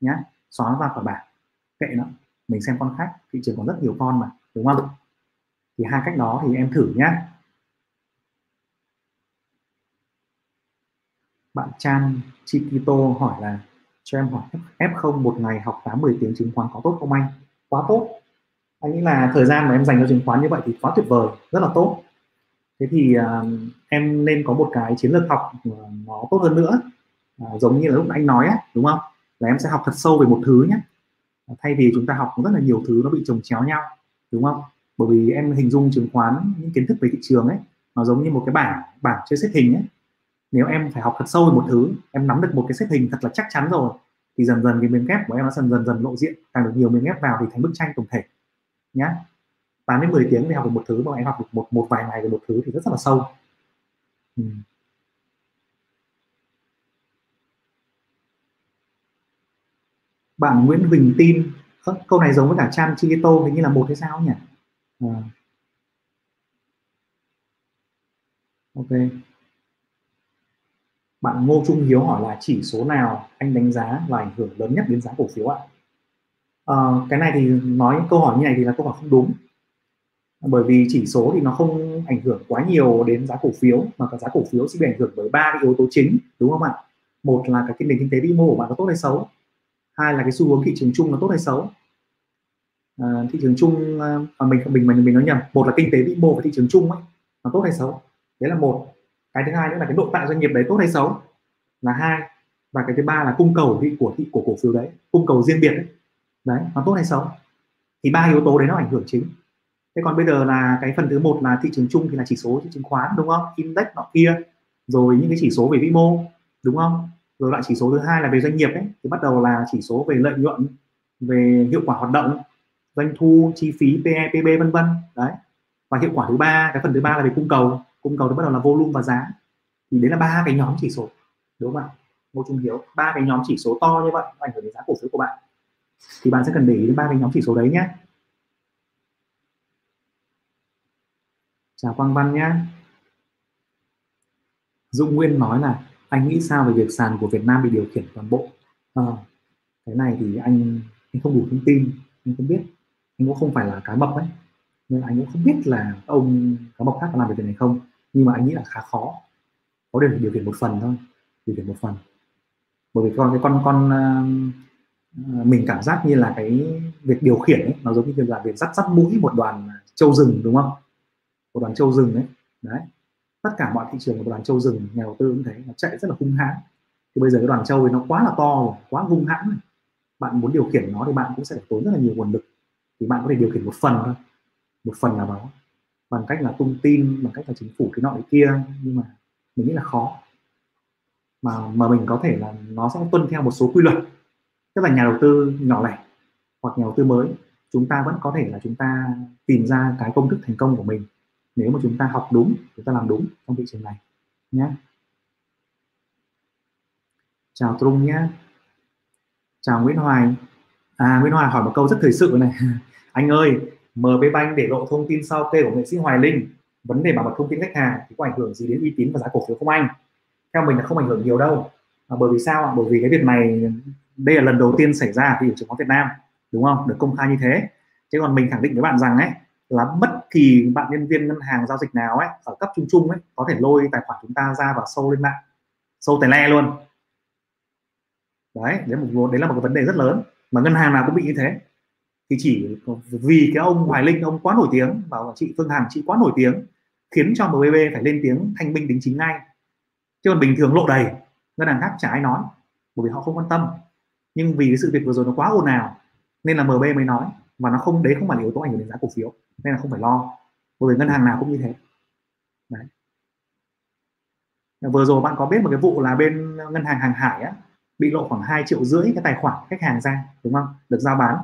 nhá. Xóa nó ra khỏi bảng. Kệ nó. Mình xem con khác. Thị trường còn rất nhiều con mà đúng không? Thì hai cách đó thì em thử nhá. Bạn Chan Chiquito hỏi là cho em hỏi F0 một ngày học 8 10 tiếng chứng khoán có tốt không anh? Quá tốt. Anh nghĩ là thời gian mà em dành cho chứng khoán như vậy thì quá tuyệt vời, rất là tốt. Thế thì uh, em nên có một cái chiến lược học à, nó tốt hơn nữa. Uh, giống như là lúc anh nói ấy, đúng không? Là em sẽ học thật sâu về một thứ nhé. Thay vì chúng ta học rất là nhiều thứ nó bị chồng chéo nhau, đúng không? Bởi vì em hình dung chứng khoán những kiến thức về thị trường ấy nó giống như một cái bảng bảng chơi xếp hình ấy nếu em phải học thật sâu về một thứ em nắm được một cái xếp hình thật là chắc chắn rồi thì dần dần cái miếng ghép của em nó dần dần dần lộ diện càng được nhiều miếng ghép vào thì thành bức tranh tổng thể nhá 8 đến 10 tiếng để học được một thứ mà em học được một một vài ngày về một thứ thì rất, rất là sâu. Ừ. bạn Nguyễn Huỳnh tin câu này giống với cả Chan Chigito hình như là một hay sao nhỉ? À. ok. Bạn Ngô Trung Hiếu hỏi là chỉ số nào anh đánh giá và ảnh hưởng lớn nhất đến giá cổ phiếu ạ? À, cái này thì nói câu hỏi như này thì là câu hỏi không đúng bởi vì chỉ số thì nó không ảnh hưởng quá nhiều đến giá cổ phiếu mà cả giá cổ phiếu sẽ bị ảnh hưởng bởi ba cái yếu tố chính đúng không ạ? Một là cái nền kinh tế vĩ mô của bạn nó tốt hay xấu? Hai là cái xu hướng thị trường chung nó tốt hay xấu? À, thị trường chung à, à mình mình mình mình nói nhầm. Một là kinh tế vĩ mô và thị trường chung ấy nó tốt hay xấu? Đấy là một. Cái thứ hai nữa là cái nội tại doanh nghiệp đấy tốt hay xấu? Là hai. Và cái thứ ba là cung cầu thị của thị của cổ phiếu đấy cung cầu riêng biệt đấy, đấy nó tốt hay xấu? Thì ba yếu tố đấy nó ảnh hưởng chính thế còn bây giờ là cái phần thứ một là thị trường chung thì là chỉ số chứng khoán đúng không? Index nọ kia. Rồi những cái chỉ số về vĩ mô đúng không? Rồi loại chỉ số thứ hai là về doanh nghiệp ấy thì bắt đầu là chỉ số về lợi nhuận về hiệu quả hoạt động doanh thu chi phí PE, PB vân vân. Đấy. Và hiệu quả thứ ba cái phần thứ ba là về cung cầu. Cung cầu thì bắt đầu là volume và giá. Thì đấy là ba cái nhóm chỉ số đúng không ạ? Ngô trung hiếu ba cái nhóm chỉ số to như vậy ảnh hưởng đến giá cổ phiếu của bạn. Thì bạn sẽ cần để ý đến ba cái nhóm chỉ số đấy nhé. Chào quang văn nhé Dũng Nguyên nói là anh nghĩ sao về việc sàn của Việt Nam bị điều khiển toàn bộ? À, cái này thì anh anh không đủ thông tin anh không biết. Anh cũng không phải là cái mập ấy. Nên anh cũng không biết là ông cá mập khác có làm được việc này không. Nhưng mà anh nghĩ là khá khó. Có điều điều khiển một phần thôi điều khiển một phần. Bởi vì con cái con con uh, mình cảm giác như là cái việc điều khiển ấy, nó giống như là việc dắt dắt mũi một đoàn châu rừng đúng không? Một đoàn châu rừng ấy. Đấy. Tất cả mọi thị trường của đoàn châu rừng, nhà đầu tư cũng thế, nó chạy rất là hung hãn. Thì bây giờ cái đoàn châu ấy nó quá là to rồi, quá hung hãn rồi. bạn muốn điều khiển nó thì bạn cũng sẽ phải tốn rất là nhiều nguồn lực. Thì bạn có thể điều khiển một phần thôi. Một phần nào đó. Bằng cách là tung tin, bằng cách là chính phủ cái nọ cái kia, nhưng mà mình nghĩ là khó. Mà mà mình có thể là nó sẽ tuân theo một số quy luật. Tức là nhà đầu tư nhỏ lẻ hoặc nhà đầu tư mới, chúng ta vẫn có thể là chúng ta tìm ra cái công thức thành công của mình nếu mà chúng ta học đúng chúng ta làm đúng trong thị trường này nhé chào Trung nhé chào Nguyễn Hoài. À Nguyễn Hoài hỏi một câu rất thời sự này. Anh ơi MB Bank để lộ thông tin sau kê của nghệ sĩ Hoài Linh? Vấn đề bảo mật thông tin khách hàng thì có ảnh hưởng gì đến uy tín và giá cổ phiếu không anh? Theo mình là không ảnh hưởng nhiều đâu. À, bởi vì sao bởi vì cái việc này đây là lần đầu tiên xảy ra thị trường chứng Việt Nam đúng không? Được công khai như thế. Chứ còn mình khẳng định với bạn rằng ấy là bất kỳ bạn nhân viên ngân hàng giao dịch nào ấy, ở cấp trung trung ấy, có thể lôi tài khoản chúng ta ra và sâu lên mạng sâu tài le luôn. Đấy đấy một đấy là một cái vấn đề rất lớn mà ngân hàng nào cũng bị như thế. Thì chỉ vì cái ông Hoài Linh, ông quá nổi tiếng và chị Phương Hằng, chị quá nổi tiếng, khiến cho MBB phải lên tiếng thanh minh đính chính ngay. Chứ còn bình thường lộ đầy, ngân hàng khác chả ai nói, bởi vì họ không quan tâm. Nhưng vì cái sự việc vừa rồi nó quá ồn ào, nên là MB mới nói mà nó không, đấy không phải là yếu tố ảnh hưởng đến giá cổ phiếu, nên là không phải lo. Bởi vì ngân hàng nào cũng như thế. Đấy. Vừa rồi bạn có biết một cái vụ là bên ngân hàng hàng hải á, bị lộ khoảng 2 triệu rưỡi cái tài khoản khách hàng ra, đúng không? Được giao bán.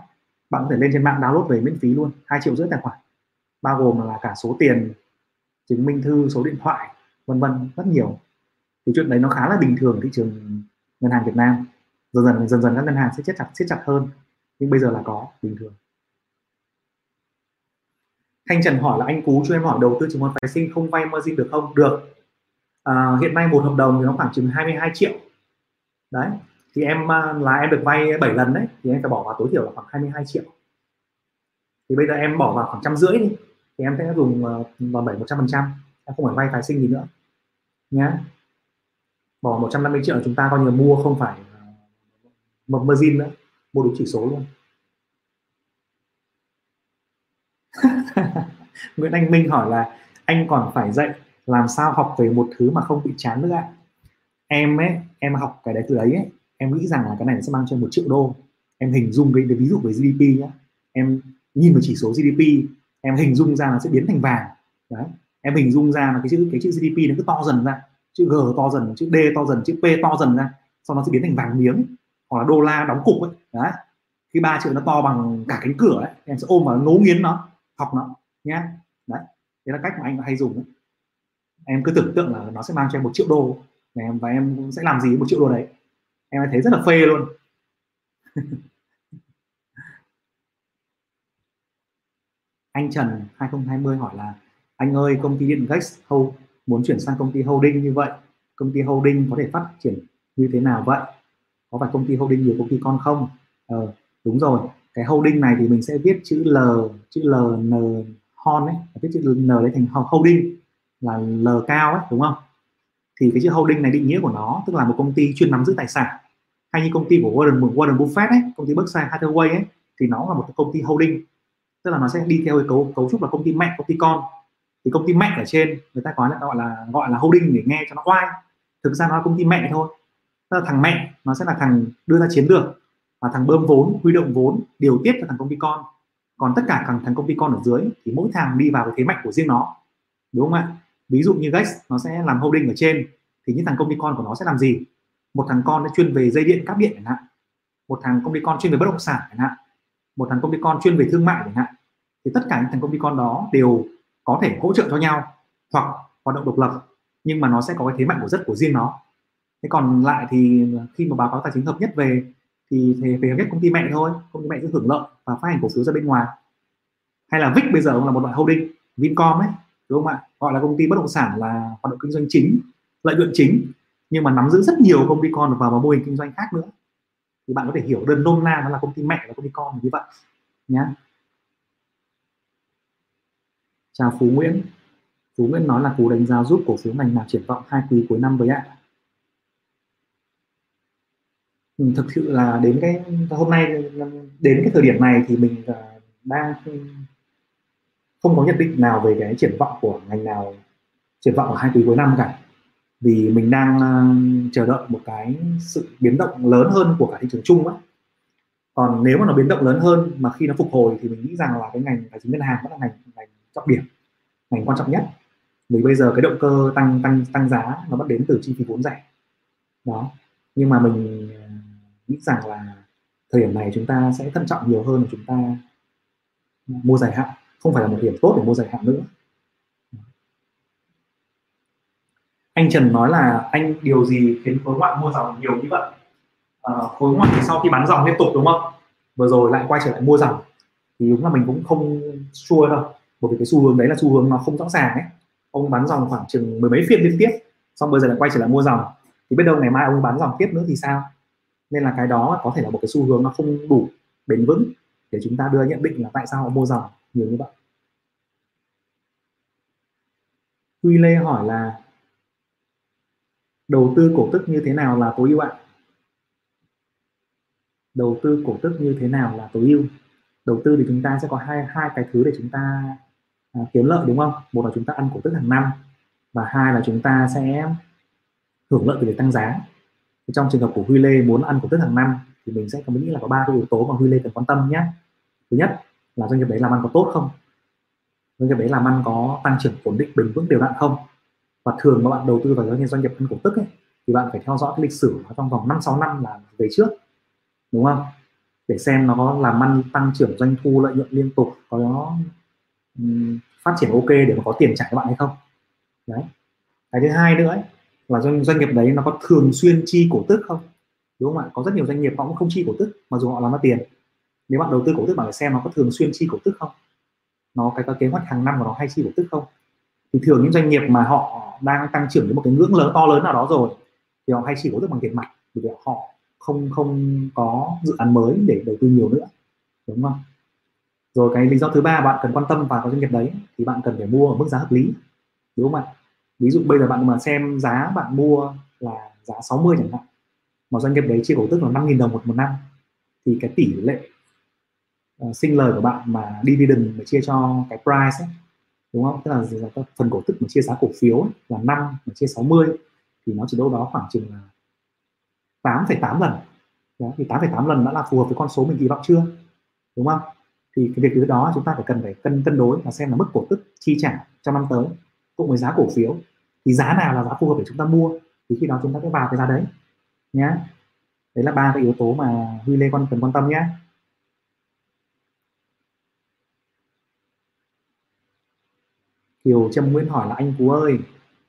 Bạn có thể lên trên mạng download về miễn phí luôn 2 triệu rưỡi tài khoản. Bao gồm là cả số tiền chứng minh thư, số điện thoại, vân vân, rất nhiều. Thì chuyện đấy nó khá là bình thường thị trường ngân hàng Việt Nam. Dần dần dần dần các ngân hàng sẽ siết chặt siết chặt hơn. Nhưng bây giờ là có, bình thường. Thanh Trần hỏi là anh Cú cho em hỏi đầu tư chứng khoán phái sinh không vay margin được không? Được. À, hiện nay một hợp đồng thì nó khoảng chừng 22 triệu. Đấy. Thì em à, là em được vay 7 lần đấy thì em phải bỏ vào tối thiểu là khoảng 22 triệu. Thì bây giờ em bỏ vào khoảng trăm rưỡi đi thì em sẽ dùng à, vào 7 100 phần trăm em không phải vay phái sinh gì nữa nhá bỏ 150 triệu chúng ta coi như mua không phải một margin nữa mua đúng chỉ số luôn Nguyễn Anh Minh hỏi là anh còn phải dạy làm sao học về một thứ mà không bị chán nữa ạ? Em ấy em học cái đấy từ đấy ấy, em nghĩ rằng là cái này sẽ mang cho em một triệu đô. Em hình dung cái, ví dụ về GDP nhé em nhìn vào chỉ số GDP em hình dung ra nó sẽ biến thành vàng. Đấy em hình dung ra là cái chữ cái chữ GDP nó cứ to dần ra. Chữ G to dần chữ D to dần chữ P to dần ra sau nó sẽ biến thành vàng miếng hoặc là đô la đóng cục ấy. Đấy khi ba triệu nó to bằng cả cánh cửa ấy em sẽ ôm vào ngấu nghiến nó học nó nhé. Đấy đấy là cách mà anh hay dùng đấy. em cứ tưởng tượng là nó sẽ mang cho em một triệu đô và em và em sẽ làm gì với một triệu đô đấy. Em thấy rất là phê luôn. Anh Trần 2020 hỏi là anh ơi công ty điện Gex hầu muốn chuyển sang công ty holding như vậy công ty holding có thể phát triển như thế nào vậy? Có phải công ty holding nhiều công ty con không? Ờ, đúng rồi cái holding này thì mình sẽ viết chữ L chữ L N hon ấy cái chữ N lấy thành holding, là L cao ấy, đúng không? Thì cái chữ holding này định nghĩa của nó tức là một công ty chuyên nắm giữ tài sản. Hay như công ty của Warren Warren Buffett ấy, công ty Berkshire Hathaway ấy, thì nó là một công ty holding. Tức là nó sẽ đi theo cái cấu cấu trúc là công ty mẹ công ty con. Thì công ty mẹ ở trên, người ta có là gọi là gọi là holding để nghe cho nó oai. Thực ra nó là công ty mẹ thôi. Tức là thằng mẹ nó sẽ là thằng đưa ra chiến lược và thằng bơm vốn, huy động vốn, điều tiết cho thằng công ty con còn tất cả thằng thằng công ty con ở dưới thì mỗi thằng đi vào cái thế mạnh của riêng nó. Đúng không ạ? Ví dụ như Gex nó sẽ làm holding ở trên, thì những thằng công ty con của nó sẽ làm gì? Một thằng con nó chuyên về dây điện cáp điện chẳng hạn. Một thằng công ty con chuyên về bất động sản chẳng hạn. Một thằng công ty con chuyên về thương mại chẳng hạn. Thì tất cả những thằng công ty con đó đều có thể hỗ trợ cho nhau, hoặc hoạt động độc lập, nhưng mà nó sẽ có cái thế mạnh của rất của riêng nó. Thế còn lại thì khi mà báo cáo tài chính hợp nhất về thì thì về nhất công ty mẹ thôi, công ty mẹ sẽ hưởng lợi và phát hành cổ phiếu ra bên ngoài. Hay là vic bây giờ cũng là một loại holding, Vincom ấy, đúng không ạ? Gọi là công ty bất động sản là hoạt động kinh doanh chính, lợi nhuận chính, nhưng mà nắm giữ rất nhiều công ty con và mô hình kinh doanh khác nữa. Thì bạn có thể hiểu đơn nôm na nó là công ty mẹ và công ty con như vậy, nhá. Chào Phú Nguyễn. Phú Nguyễn nói là cú đánh giá giúp cổ phiếu ngành nào triển vọng hai quý cuối năm với ạ ừ, Ừ, thực sự là đến cái, hôm nay, đến cái thời điểm này thì mình à, đang không có nhận định nào về cái triển vọng của ngành nào, triển vọng ở hai quý cuối năm cả. Vì mình đang à, chờ đợi một cái sự biến động lớn hơn của cả thị trường chung á. Còn nếu mà nó biến động lớn hơn mà khi nó phục hồi thì mình nghĩ rằng là cái ngành tài chính ngân hàng vẫn là ngành ngành trọng điểm, ngành quan trọng nhất. Vì bây giờ cái động cơ tăng tăng tăng giá nó bắt đến từ chi phí vốn rẻ. Đó. Nhưng mà mình nghĩ rằng là thời điểm này chúng ta sẽ thận trọng nhiều hơn là chúng ta mua dài hạn. Không phải là một điểm tốt để mua dài hạn nữa. Anh Trần nói là anh điều gì khiến khối ngoại mua dòng nhiều như vậy? À, khối ngoại thì sau khi bán dòng liên tục đúng không? Vừa rồi lại quay trở lại mua dòng. Thì đúng là mình cũng không sure đâu bởi vì cái xu hướng đấy là xu hướng nó không rõ ràng ấy. Ông bán dòng khoảng chừng mười mấy phiên liên tiếp xong bây giờ lại quay trở lại mua dòng. Thì biết đâu ngày mai ông bán dòng tiếp nữa thì sao? Nên là cái đó có thể là một cái xu hướng nó không đủ bền vững để chúng ta đưa nhận định là tại sao họ mua dòng nhiều như vậy. Huy Lê hỏi là đầu tư cổ tức như thế nào là tối ưu ạ? Đầu tư cổ tức như thế nào là tối ưu? Đầu tư thì chúng ta sẽ có hai hai cái thứ để chúng ta à, kiếm lợi đúng không? Một là chúng ta ăn cổ tức hàng năm và hai là chúng ta sẽ hưởng lợi từ việc tăng giá thì trong trường hợp của Huy Lê muốn ăn cổ tức hàng năm thì mình sẽ có nghĩ là có ba cái yếu tố mà Huy Lê cần quan tâm nhé. Thứ nhất là doanh nghiệp đấy làm ăn có tốt không? Doanh nghiệp đấy làm ăn có tăng trưởng ổn định bền vững đều đặn không? Và thường mà bạn đầu tư vào doanh nghiệp doanh nghiệp ăn cổ tức ấy, thì bạn phải theo dõi cái lịch sử nó trong vòng 5 6 năm là về trước đúng không? Để xem nó có làm ăn tăng trưởng doanh thu lợi nhuận liên tục có nó um, phát triển ok để mà có tiền trả các bạn hay không. Đấy. Cái thứ hai nữa ấy, là doanh doanh nghiệp đấy nó có thường xuyên chi cổ tức không? Đúng không ạ? Có rất nhiều doanh nghiệp họ cũng không chi cổ tức mà dù họ làm ra tiền. Nếu bạn đầu tư cổ tức bạn phải xem nó có thường xuyên chi cổ tức không? Nó cái, cái kế hoạch hàng năm của nó hay chi cổ tức không? Thì thường những doanh nghiệp mà họ đang tăng trưởng đến một cái ngưỡng lớn to lớn nào đó rồi thì họ hay chỉ cổ tức bằng tiền mặt vì họ không không có dự án mới để đầu tư nhiều nữa. Đúng không? Rồi cái lý do thứ ba bạn cần quan tâm vào cái doanh nghiệp đấy thì bạn cần phải mua ở mức giá hợp lý. Đúng không ạ? Ví dụ bây giờ bạn mà xem giá bạn mua là giá 60 chẳng hạn mà doanh nghiệp đấy chia cổ tức là 5.000 đồng một một năm thì cái tỷ lệ uh, sinh lời của bạn mà dividend mà chia cho cái price ấy, đúng không? Tức là, là các phần cổ tức mà chia giá cổ phiếu ấy, là 5 mà chia 60 thì nó chỉ đâu đó khoảng chừng là 8,8 lần. Đó, thì 8,8 lần đã là phù hợp với con số mình kỳ vọng chưa? Đúng không? Thì cái việc thứ đó chúng ta phải cần phải cân cân đối và xem là mức cổ tức chi trả trong năm tới cộng với giá cổ phiếu thì giá nào là giá phù hợp để chúng ta mua thì khi đó chúng ta sẽ vào cái giá đấy nhé đấy là ba cái yếu tố mà Huy Lê quan cần quan tâm nhé Kiều Trâm Nguyễn hỏi là anh Cú ơi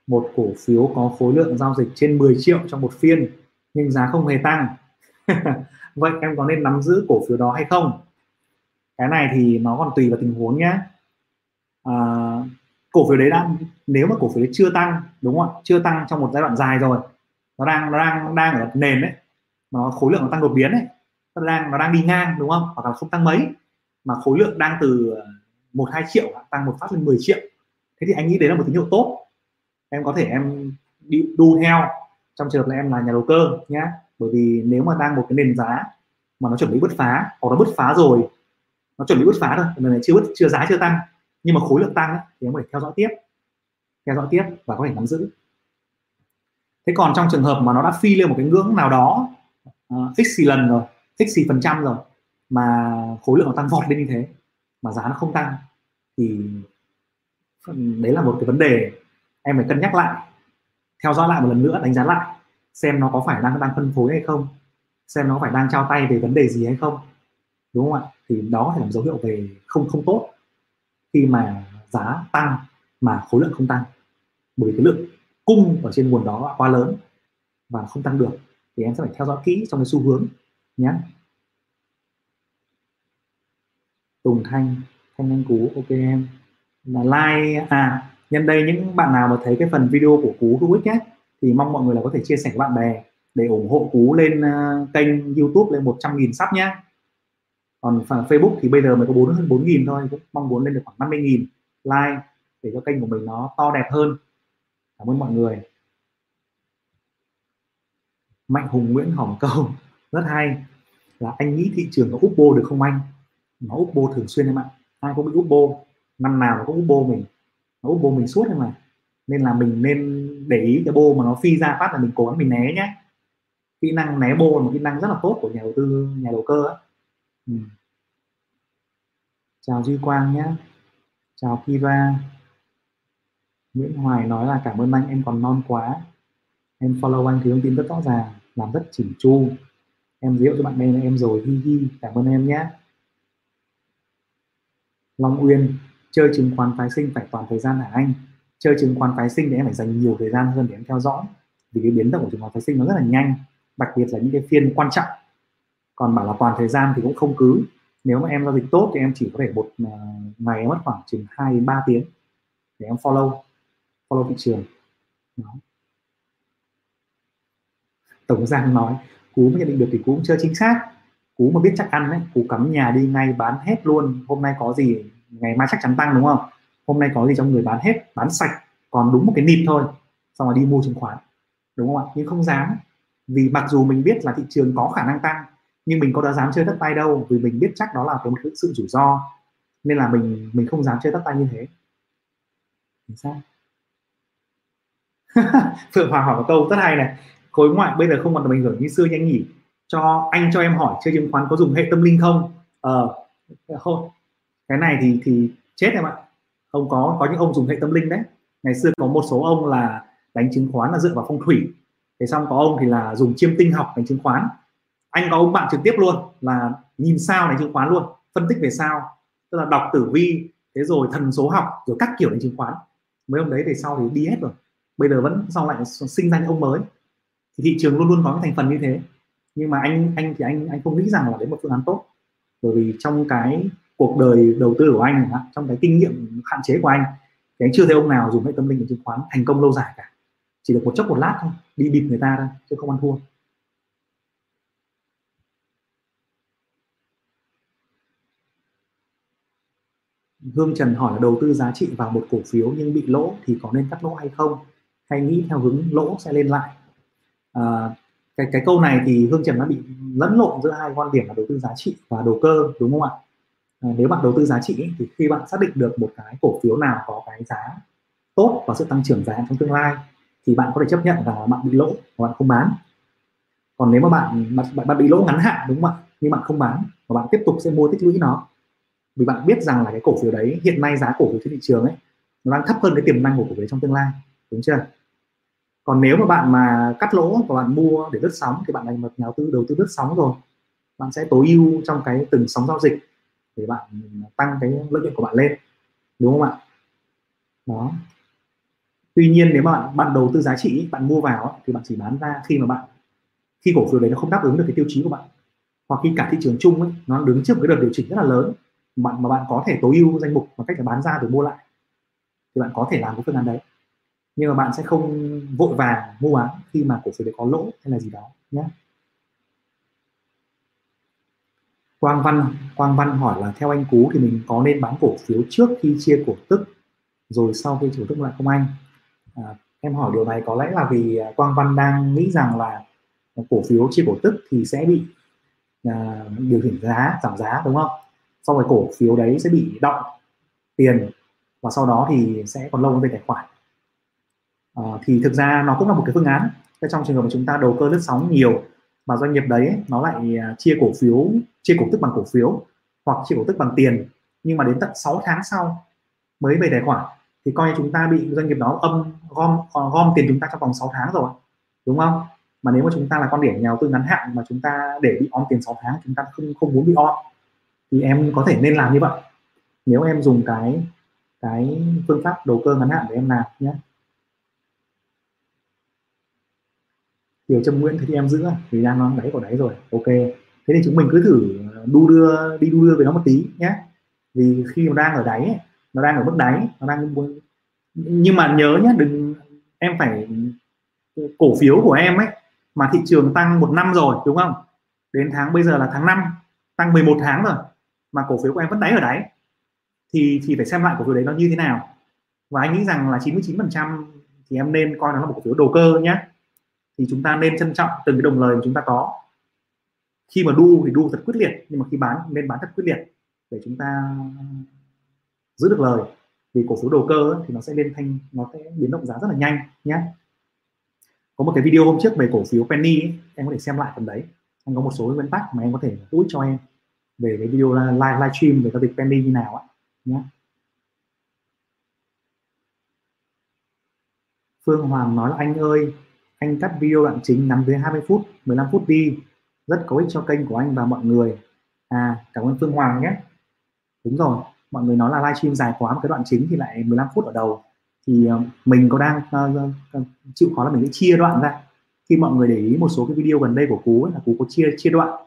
một cổ phiếu có khối lượng giao dịch trên 10 triệu trong một phiên nhưng giá không hề tăng. Vậy em có nên nắm giữ cổ phiếu đó hay không? Cái này thì nó còn tùy vào tình huống nhé à, cổ phiếu đấy đang, nếu mà cổ phiếu đấy chưa tăng, đúng không ạ? Chưa tăng trong một giai đoạn dài rồi. Nó đang nó đang đang ở nền đấy. Nó, khối lượng nó tăng đột biến đấy. Nó đang nó đang đi ngang, đúng không? Hoặc là không tăng mấy, mà khối lượng đang từ ờ, một, hai triệu tăng một phát lên 10 triệu. Thế thì anh nghĩ đấy là một tín hiệu tốt. Em có thể em đi đu theo. Trong trường hợp là em là nhà đầu cơ nhá. Bởi vì nếu mà đang một cái nền giá mà nó chuẩn bị bứt phá, hoặc nó bứt phá rồi, nó chuẩn bị bứt phá rồi lần này chưa bứt, chưa giá chưa tăng nhưng mà khối lượng tăng ấy, thì em có thể theo dõi tiếp. Theo dõi tiếp và có thể nắm giữ. Thế còn trong trường hợp mà nó đã phi lên một cái ngưỡng nào đó uh, x xì lần rồi x xì phần trăm rồi mà khối lượng nó tăng vọt lên như thế mà giá nó không tăng thì đấy là một cái vấn đề. Em phải cân nhắc lại theo dõi lại một lần nữa đánh giá lại xem nó có phải đang đang phân phối hay không xem nó phải đang trao tay về vấn đề gì hay không đúng không ạ? Thì đó có thể là dấu hiệu về không không tốt khi mà giá tăng mà khối lượng không tăng. Bởi vì cái lượng cung ở trên nguồn đó quá lớn và không tăng được thì em sẽ phải theo dõi kỹ trong cái xu hướng nhé. Tùng Thanh Thanh Anh Cú, ok em. Là like à nhân đây những bạn nào mà thấy cái phần video của Cú hữu ích nhé, thì mong mọi người là có thể chia sẻ với bạn bè để ủng hộ Cú lên à, kênh YouTube lên 100.000 sắp nhé còn phần Facebook thì bây giờ mới có bốn hơn bốn nghìn thôi, cũng mong muốn lên được khoảng 50 nghìn like để cho kênh của mình nó to đẹp hơn. Cảm ơn mọi người. Mạnh Hùng, Nguyễn Hỏng Câu rất hay. Là anh nghĩ thị trường có úp bô được không anh? Nó úp bô thường xuyên em ạ. Ai cũng bị úp bô năm nào nó cũng úp bô mình. Nó úp bô mình suốt em mà nên là mình nên để ý cái bô mà nó phi ra phát là mình cố gắng mình né nhé kỹ năng né bô là một kỹ năng rất là tốt của nhà đầu tư, nhà đầu cơ ấy. Ừ. chào duy quang nhé. Chào kiva. Nguyễn hoài nói là cảm ơn anh, em còn non quá. Em follow anh thì thông tin rất rõ ràng, làm rất chỉnh chu. Em giới thiệu cho bạn bè là em rồi, hi hi, cảm ơn em nhé. Long Uyên, chơi chứng khoán phái sinh phải toàn thời gian hả anh? Chơi chứng khoán phái sinh thì em phải dành nhiều thời gian hơn để em theo dõi, vì cái biến động của chứng khoán phái sinh nó rất là nhanh, đặc biệt là những cái phiên quan trọng còn bảo là toàn thời gian thì cũng không cứ. Nếu mà em giao dịch tốt thì em chỉ có thể một ờ, ngày ngày mất khoảng chừng 2 đến 3 tiếng để em follow follow thị trường. Đó. Tổng Giang nói, cú mới nhận định được thì cú cũng chưa chính xác. Cú mà biết chắc ăn đấy cú cắm nhà đi ngay bán hết luôn. Hôm nay có gì, ngày mai chắc chắn tăng, đúng không? Hôm nay có gì trong người bán hết, bán sạch, còn đúng một cái nịp thôi, xong rồi đi mua chứng khoán. Đúng không ạ? Nhưng không dám, vì mặc dù mình biết là thị trường có khả năng tăng nhưng mình có đã dám chơi tất tay đâu, vì mình biết chắc đó là một sự rủi ro. Nên là mình mình không dám chơi tất tay như thế. Sao Phượng Hoàng hỏi một câu rất hay này. Khối ngoại bây giờ không còn ảnh hưởng như xưa nhanh nhỉ? Cho anh, cho em hỏi, chơi chứng khoán có dùng hệ tâm linh không? Ờ không. Cái này thì thì chết em ạ. Không có có những ông dùng hệ tâm linh đấy. Ngày xưa có một số ông là đánh chứng khoán là dựa vào phong thủy. Thế xong có ông thì là dùng chiêm tinh học đánh chứng khoán anh có ông bạn trực tiếp luôn là nhìn sao đánh chứng khoán luôn, phân tích về sao, tức là đọc tử vi, thế rồi thần số học, rồi các kiểu đánh chứng khoán. Mấy ông đấy về sau thì đi hết rồi. Bây giờ vẫn sau lại sinh ra những ông mới. Thì thị trường luôn luôn có cái thành phần như thế. Nhưng mà anh anh thì anh anh không nghĩ rằng là đấy một phương án tốt. Bởi vì trong cái cuộc đời đầu tư của anh trong cái kinh nghiệm hạn chế của anh, thì anh chưa thấy ông nào dùng hệ tâm linh chứng khoán thành công lâu dài cả. Chỉ được một chốc một lát thôi, đi bịp người ta thôi, chứ không ăn thua. Hương Trần hỏi là đầu tư giá trị vào một cổ phiếu nhưng bị lỗ thì có nên cắt lỗ hay không? Hay nghĩ theo hướng lỗ sẽ lên lại? À, cái cái câu này thì Hương Trần nó bị lẫn lộn giữa hai quan điểm là đầu tư giá trị và đầu cơ đúng không ạ? À, nếu bạn đầu tư giá trị thì khi bạn xác định được một cái cổ phiếu nào có cái giá tốt và sự tăng trưởng giá trong tương lai thì bạn có thể chấp nhận là bạn bị lỗ và bạn không bán. Còn nếu mà bạn bạn, bạn bị lỗ ngắn hạn đúng không ạ? Nhưng bạn không bán và bạn tiếp tục sẽ mua tích lũy nó vì bạn biết rằng là cái cổ phiếu đấy hiện nay giá cổ phiếu trên thị trường ấy nó đang thấp hơn cái tiềm năng của cổ phiếu trong tương lai đúng chưa? Còn nếu mà bạn mà cắt lỗ và bạn mua để lướt sóng thì bạn là một nhà đầu tư đầu tư lướt sóng rồi bạn sẽ tối ưu trong cái từng sóng giao dịch để bạn tăng cái lợi nhuận của bạn lên đúng không ạ? Đó. Tuy nhiên nếu mà bạn, bạn đầu tư giá trị bạn mua vào thì bạn chỉ bán ra khi mà bạn khi cổ phiếu đấy nó không đáp ứng được cái tiêu chí của bạn. Hoặc khi cả thị trường chung ấy, nó đứng trước một cái đợt điều chỉnh rất là lớn bạn mà bạn có thể tối ưu danh mục bằng cách là bán ra rồi mua lại thì bạn có thể làm cái phương án đấy. Nhưng mà bạn sẽ không vội vàng mua bán khi mà cổ phiếu đấy có lỗ hay là gì đó nhé. Quang Văn Quang Văn hỏi là theo anh Cú thì mình có nên bán cổ phiếu trước khi chia cổ tức rồi sau khi cổ tức lại không anh? À, em hỏi điều này có lẽ là vì à, Quang Văn đang nghĩ rằng là cổ phiếu chia cổ tức thì sẽ bị à, điều chỉnh giá giảm giá đúng không? Sau rồi cổ phiếu đấy sẽ bị động tiền và sau đó thì sẽ còn lâu về tài khoản. À, thì thực ra nó cũng là một cái phương án. Trong trường hợp mà chúng ta đầu cơ lướt sóng nhiều mà doanh nghiệp đấy nó lại à, chia cổ phiếu chia cổ tức bằng cổ phiếu hoặc chia cổ tức bằng tiền nhưng mà đến tận 6 tháng sau mới về tài khoản thì coi như chúng ta bị doanh nghiệp đó âm gom ờ, gom tiền chúng ta trong vòng 6 tháng rồi đúng không? Mà nếu mà chúng ta là con điểm nhà đầu tư ngắn hạn mà chúng ta để bị om tiền 6 tháng chúng ta không không muốn bị om thì em có thể nên làm như vậy. Nếu em dùng cái cái phương pháp đầu cơ ngắn hạn để em làm nhé Kiều Trâm Nguyễn thì em giữ vì đang nó đáy của đáy rồi. Ok. Thế thì chúng mình cứ thử đu đưa đi đu đưa về nó một tí nhé vì khi nó đang ở đáy ấy, nó đang ở mức đáy nó đang nhưng mà nhớ nhé đừng em phải cổ phiếu của em ấy mà thị trường tăng một năm rồi đúng không? Đến tháng bây giờ là tháng 5 tăng 11 tháng rồi mà cổ phiếu của em vẫn đáy ở đáy thì thì phải xem lại cổ phiếu đấy nó như thế nào. Và anh nghĩ rằng là 99 phần trăm thì em nên coi nó là một cổ phiếu đầu cơ nhé. Thì chúng ta nên trân trọng từng cái đồng lời mà chúng ta có. Khi mà đu thì đu thật quyết liệt nhưng mà khi bán nên bán thật quyết liệt để chúng ta giữ được lời. Vì cổ phiếu đầu cơ thì nó sẽ lên thanh nó sẽ biến động giá rất là nhanh nhé. Có một cái video hôm trước về cổ phiếu penny ấy, em có thể xem lại phần đấy. Anh có một số nguyên tắc mà em có thể tweet cho em về cái video live live stream về giao dịch penny như nào á, nhé Phương Hoàng nói là anh ơi anh cắt video đoạn chính nằm dưới 20 phút 15 phút đi. Rất có ích cho kênh của anh và mọi người. À cảm ơn Phương Hoàng nhé. Đúng rồi mọi người nói là livestream dài quá một cái đoạn chính thì lại 15 phút ở đầu. Thì ờ, mình có đang uh, uh, chịu khó là mình sẽ chia đoạn ra. Khi mọi người để ý một số cái video gần đây của cú ấy, là cú có chia chia đoạn.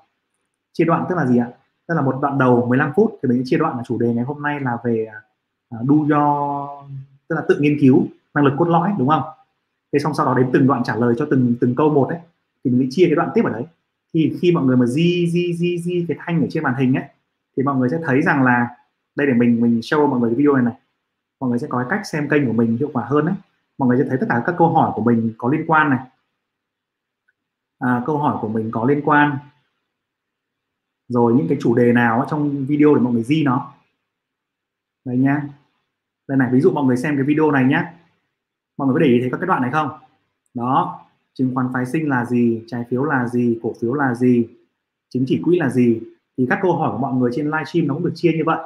Chia đoạn tức là gì ạ? Tức là một đoạn đầu 15 phút thì mình sẽ chia đoạn là chủ đề ngày hôm nay là về uh, đu do tức là tự nghiên cứu năng lực cốt lõi đúng không? Thế xong sau đó đến từng đoạn trả lời cho từng từng câu một ấy thì mình sẽ chia cái đoạn tiếp ở đấy. Thì khi mọi người mà di di di di cái thanh ở trên màn hình ấy thì mọi người sẽ thấy rằng là đây để mình mình show mọi người cái video này này. Mọi người sẽ có cái cách xem kênh của mình hiệu quả hơn đấy mọi người sẽ thấy tất cả các câu hỏi của mình có liên quan này. À, câu hỏi của mình có liên quan rồi những cái chủ đề nào trong video để mọi người di nó? Đây nhá. Đây này ví dụ mọi người xem cái video này nhá. Mọi người có để ý thấy các cái đoạn này không? Đó. Chứng khoán phái sinh là gì? Trái phiếu là gì? Cổ phiếu là gì? Chứng chỉ quỹ là gì? Thì các câu hỏi của mọi người trên livestream nó cũng được chia như vậy.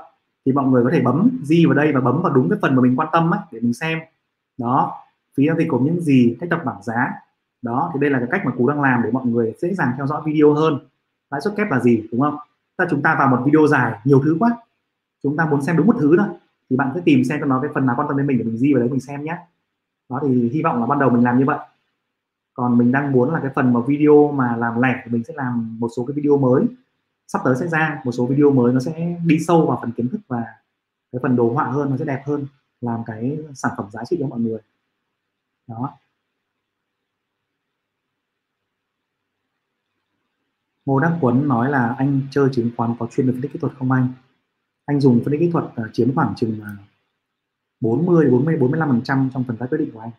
Thì mọi người có thể bấm di vào đây và bấm vào đúng cái phần mà mình quan tâm ấy, để mình xem. Đó. Phí giao dịch của những gì? Cách đọc bảng giá. Đó thì đây là cái cách mà cú đang làm để mọi người dễ dàng theo dõi video hơn lãi suất kép là gì, đúng không? Ta chúng ta vào một video dài, nhiều thứ quá. Chúng ta muốn xem đúng một thứ thôi. Thì bạn cứ tìm xem cho nó cái phần nào quan tâm đến mình để mình di vào đấy mình xem nhé đó thì hy vọng là ban đầu mình làm như vậy. Còn mình đang muốn là cái phần mà video mà làm lẻ thì mình sẽ làm một số cái video mới. Sắp tới sẽ ra một số video mới, nó sẽ đi sâu vào phần kiến thức và cái phần đồ họa hơn, nó sẽ đẹp hơn, làm cái sản phẩm giá trị cho mọi người. Đó. Ngô Đắc Quấn nói là anh chơi chứng khoán có chuyên về phân tích kỹ thuật không anh? Anh dùng phân tích kỹ thuật ờ, chiếm khoảng chừng uh, 40 40 45 phần trăm trong phần tái quyết định của anh.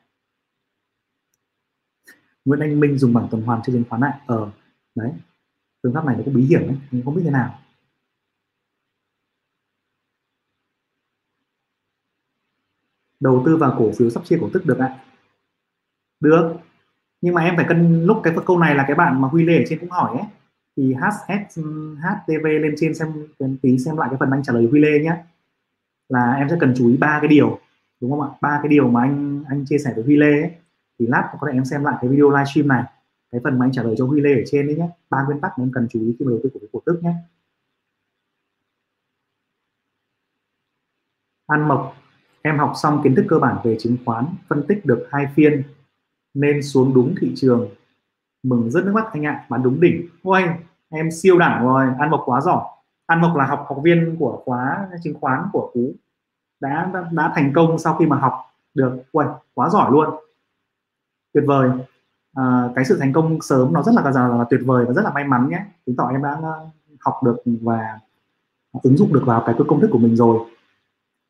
Nguyễn Anh Minh dùng bảng tuần hoàn chơi chứng khoán lại ở ờ, đấy phương pháp này nó cũng bí hiểm đấy nhưng không biết thế nào đầu tư vào cổ phiếu sắp chia cổ tức được ạ được nhưng mà em phải cân lúc cái câu này là cái bạn mà huy lê ở trên cũng hỏi ấy thì htv lên trên xem tí xem lại cái phần anh trả lời huy lê nhé là em sẽ cần chú ý ba cái điều, đúng không ạ? Ba cái điều mà anh anh chia sẻ với huy lê ấy. Thì lát có thể em xem lại cái video livestream này. Cái phần mà anh trả lời cho Huy Lê ở trên đấy nhé ba nguyên tắc mà em cần chú ý khi mà đầu tư cổ phiếu cổ tức nhé An Mộc, em học xong kiến thức cơ bản về chứng khoán, phân tích được hai phiên nên xuống đúng thị trường mừng rất nước mắt anh ạ. Bán đúng đỉnh. Ôi em siêu đẳng rồi. Ăn Mộc quá giỏi. Ăn Mộc là học học viên của khóa chứng khoán của Phú. Đã, đã đã thành công sau khi mà học được. Ôi quá giỏi luôn. Tuyệt vời. À, cái sự thành công sớm nó rất là, là, là tuyệt vời và rất là may mắn nhé. Chứng tỏ em đã à, học được và ứng dụng được vào cái công thức của mình rồi.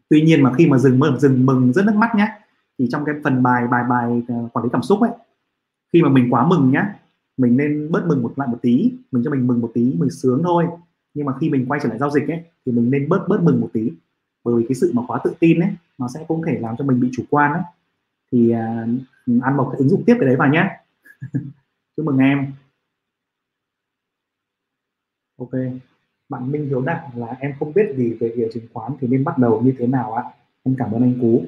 Tuy nhiên mà khi mà dừng mừng dừng mừng rất nước mắt nhé thì trong cái phần bài bài bài à, quản lý cảm xúc ấy khi mà mình quá mừng nhá mình nên bớt mừng một lại một tí mình cho mình mừng một tí mình sướng thôi. Nhưng mà khi mình quay trở lại giao dịch ấy thì mình nên bớt bớt mừng một tí. Bởi vì cái sự mà quá tự tin ấy nó sẽ cũng thể làm cho mình bị chủ quan ấy thì uh, ăn một cái ứng dụng tiếp cái đấy vào nhé chúc mừng em. Ok bạn Minh Hiếu Đặng là em không biết gì về thị chứng khoán thì nên bắt đầu như thế nào ạ? Em cảm ơn anh Cú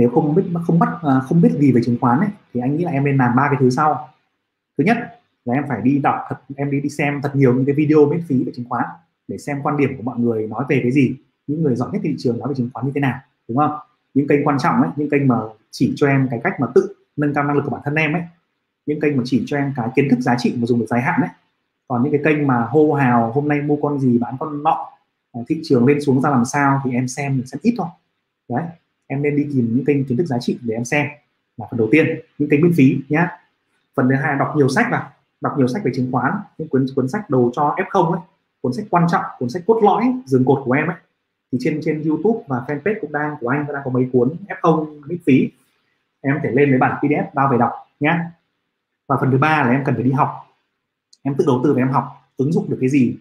nếu không biết không bắt à, không biết gì về chứng khoán ấy, thì anh nghĩ là em nên làm ba cái thứ sau. Thứ nhất là em phải đi đọc thật em đi đi xem thật nhiều những cái video miễn phí về chứng khoán để xem quan điểm của mọi người nói về cái gì những người giỏi nhất thị trường nói về chứng khoán như thế nào đúng không? Những kênh quan trọng ấy những kênh mà chỉ cho em cái cách mà tự nâng cao năng lực của bản thân em ấy những kênh mà chỉ cho em cái kiến thức giá trị mà dùng được dài hạn đấy còn những cái kênh mà hô hào hôm nay mua con gì bán con nọ à, thị trường lên xuống ra làm sao thì em xem mình xem ít thôi. Đấy em nên đi tìm những kênh kiến thức giá trị để em xem. Là phần đầu tiên, những kênh miễn phí nhé phần thứ hai, đọc nhiều sách vào. Đọc nhiều sách về chứng khoán, những cuốn cuốn sách đầu cho f0 ấy. Cuốn sách quan trọng, cuốn sách cốt lõi, giường cột của em ấy. Thì trên trên youtube và fanpage cũng đang, của anh đang có mấy cuốn f0 miễn phí. Em có thể lên lấy bản pdf bao về đọc nhé và phần thứ ba là em cần phải đi học. Em tự đầu tư và em học, ứng dụng được cái gì,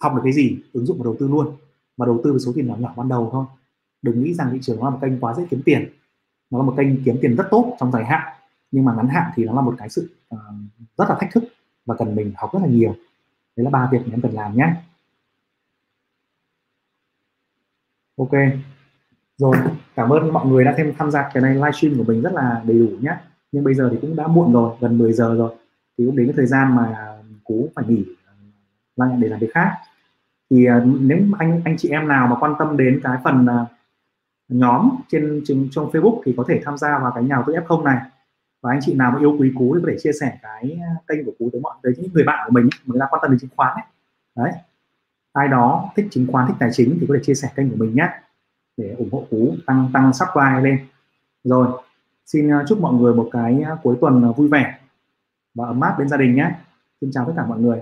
học được cái gì, ứng dụng và đầu tư luôn. Mà đầu tư với số tiền nhỏ nhỏ ban đầu thôi đừng nghĩ rằng thị trường nó là một kênh quá dễ kiếm tiền. Nó là một kênh kiếm tiền rất tốt trong dài hạn nhưng mà ngắn hạn thì nó là một cái sự uh, rất là thách thức và cần mình học rất là nhiều. Đấy là ba việc mà em cần làm nhé ok. Rồi cảm ơn mọi người đã thêm tham gia cái này livestream của mình rất là đầy đủ nhé nhưng bây giờ thì cũng đã muộn rồi gần 10 giờ rồi. Thì cũng đến cái thời gian mà cú phải nghỉ ờ, để làm việc khác. Thì ờ, nếu anh anh chị em nào mà quan tâm đến cái phần uh, nhóm trên, trên trong Facebook thì có thể tham gia vào cái nhà tôi F0 này. Và anh chị nào mà yêu quý cú thì có thể chia sẻ cái kênh của cú tới mọi tới những người bạn của mình người ta quan tâm đến chứng khoán ấy. đấy. Ai đó thích chứng khoán thích tài chính thì có thể chia sẻ kênh của mình nhé để ủng hộ cú tăng tăng subscribe lên. Rồi xin à, chúc mọi người một cái à, cuối tuần à, vui vẻ và ấm áp bên gia đình nhé. Xin chào tất cả mọi người.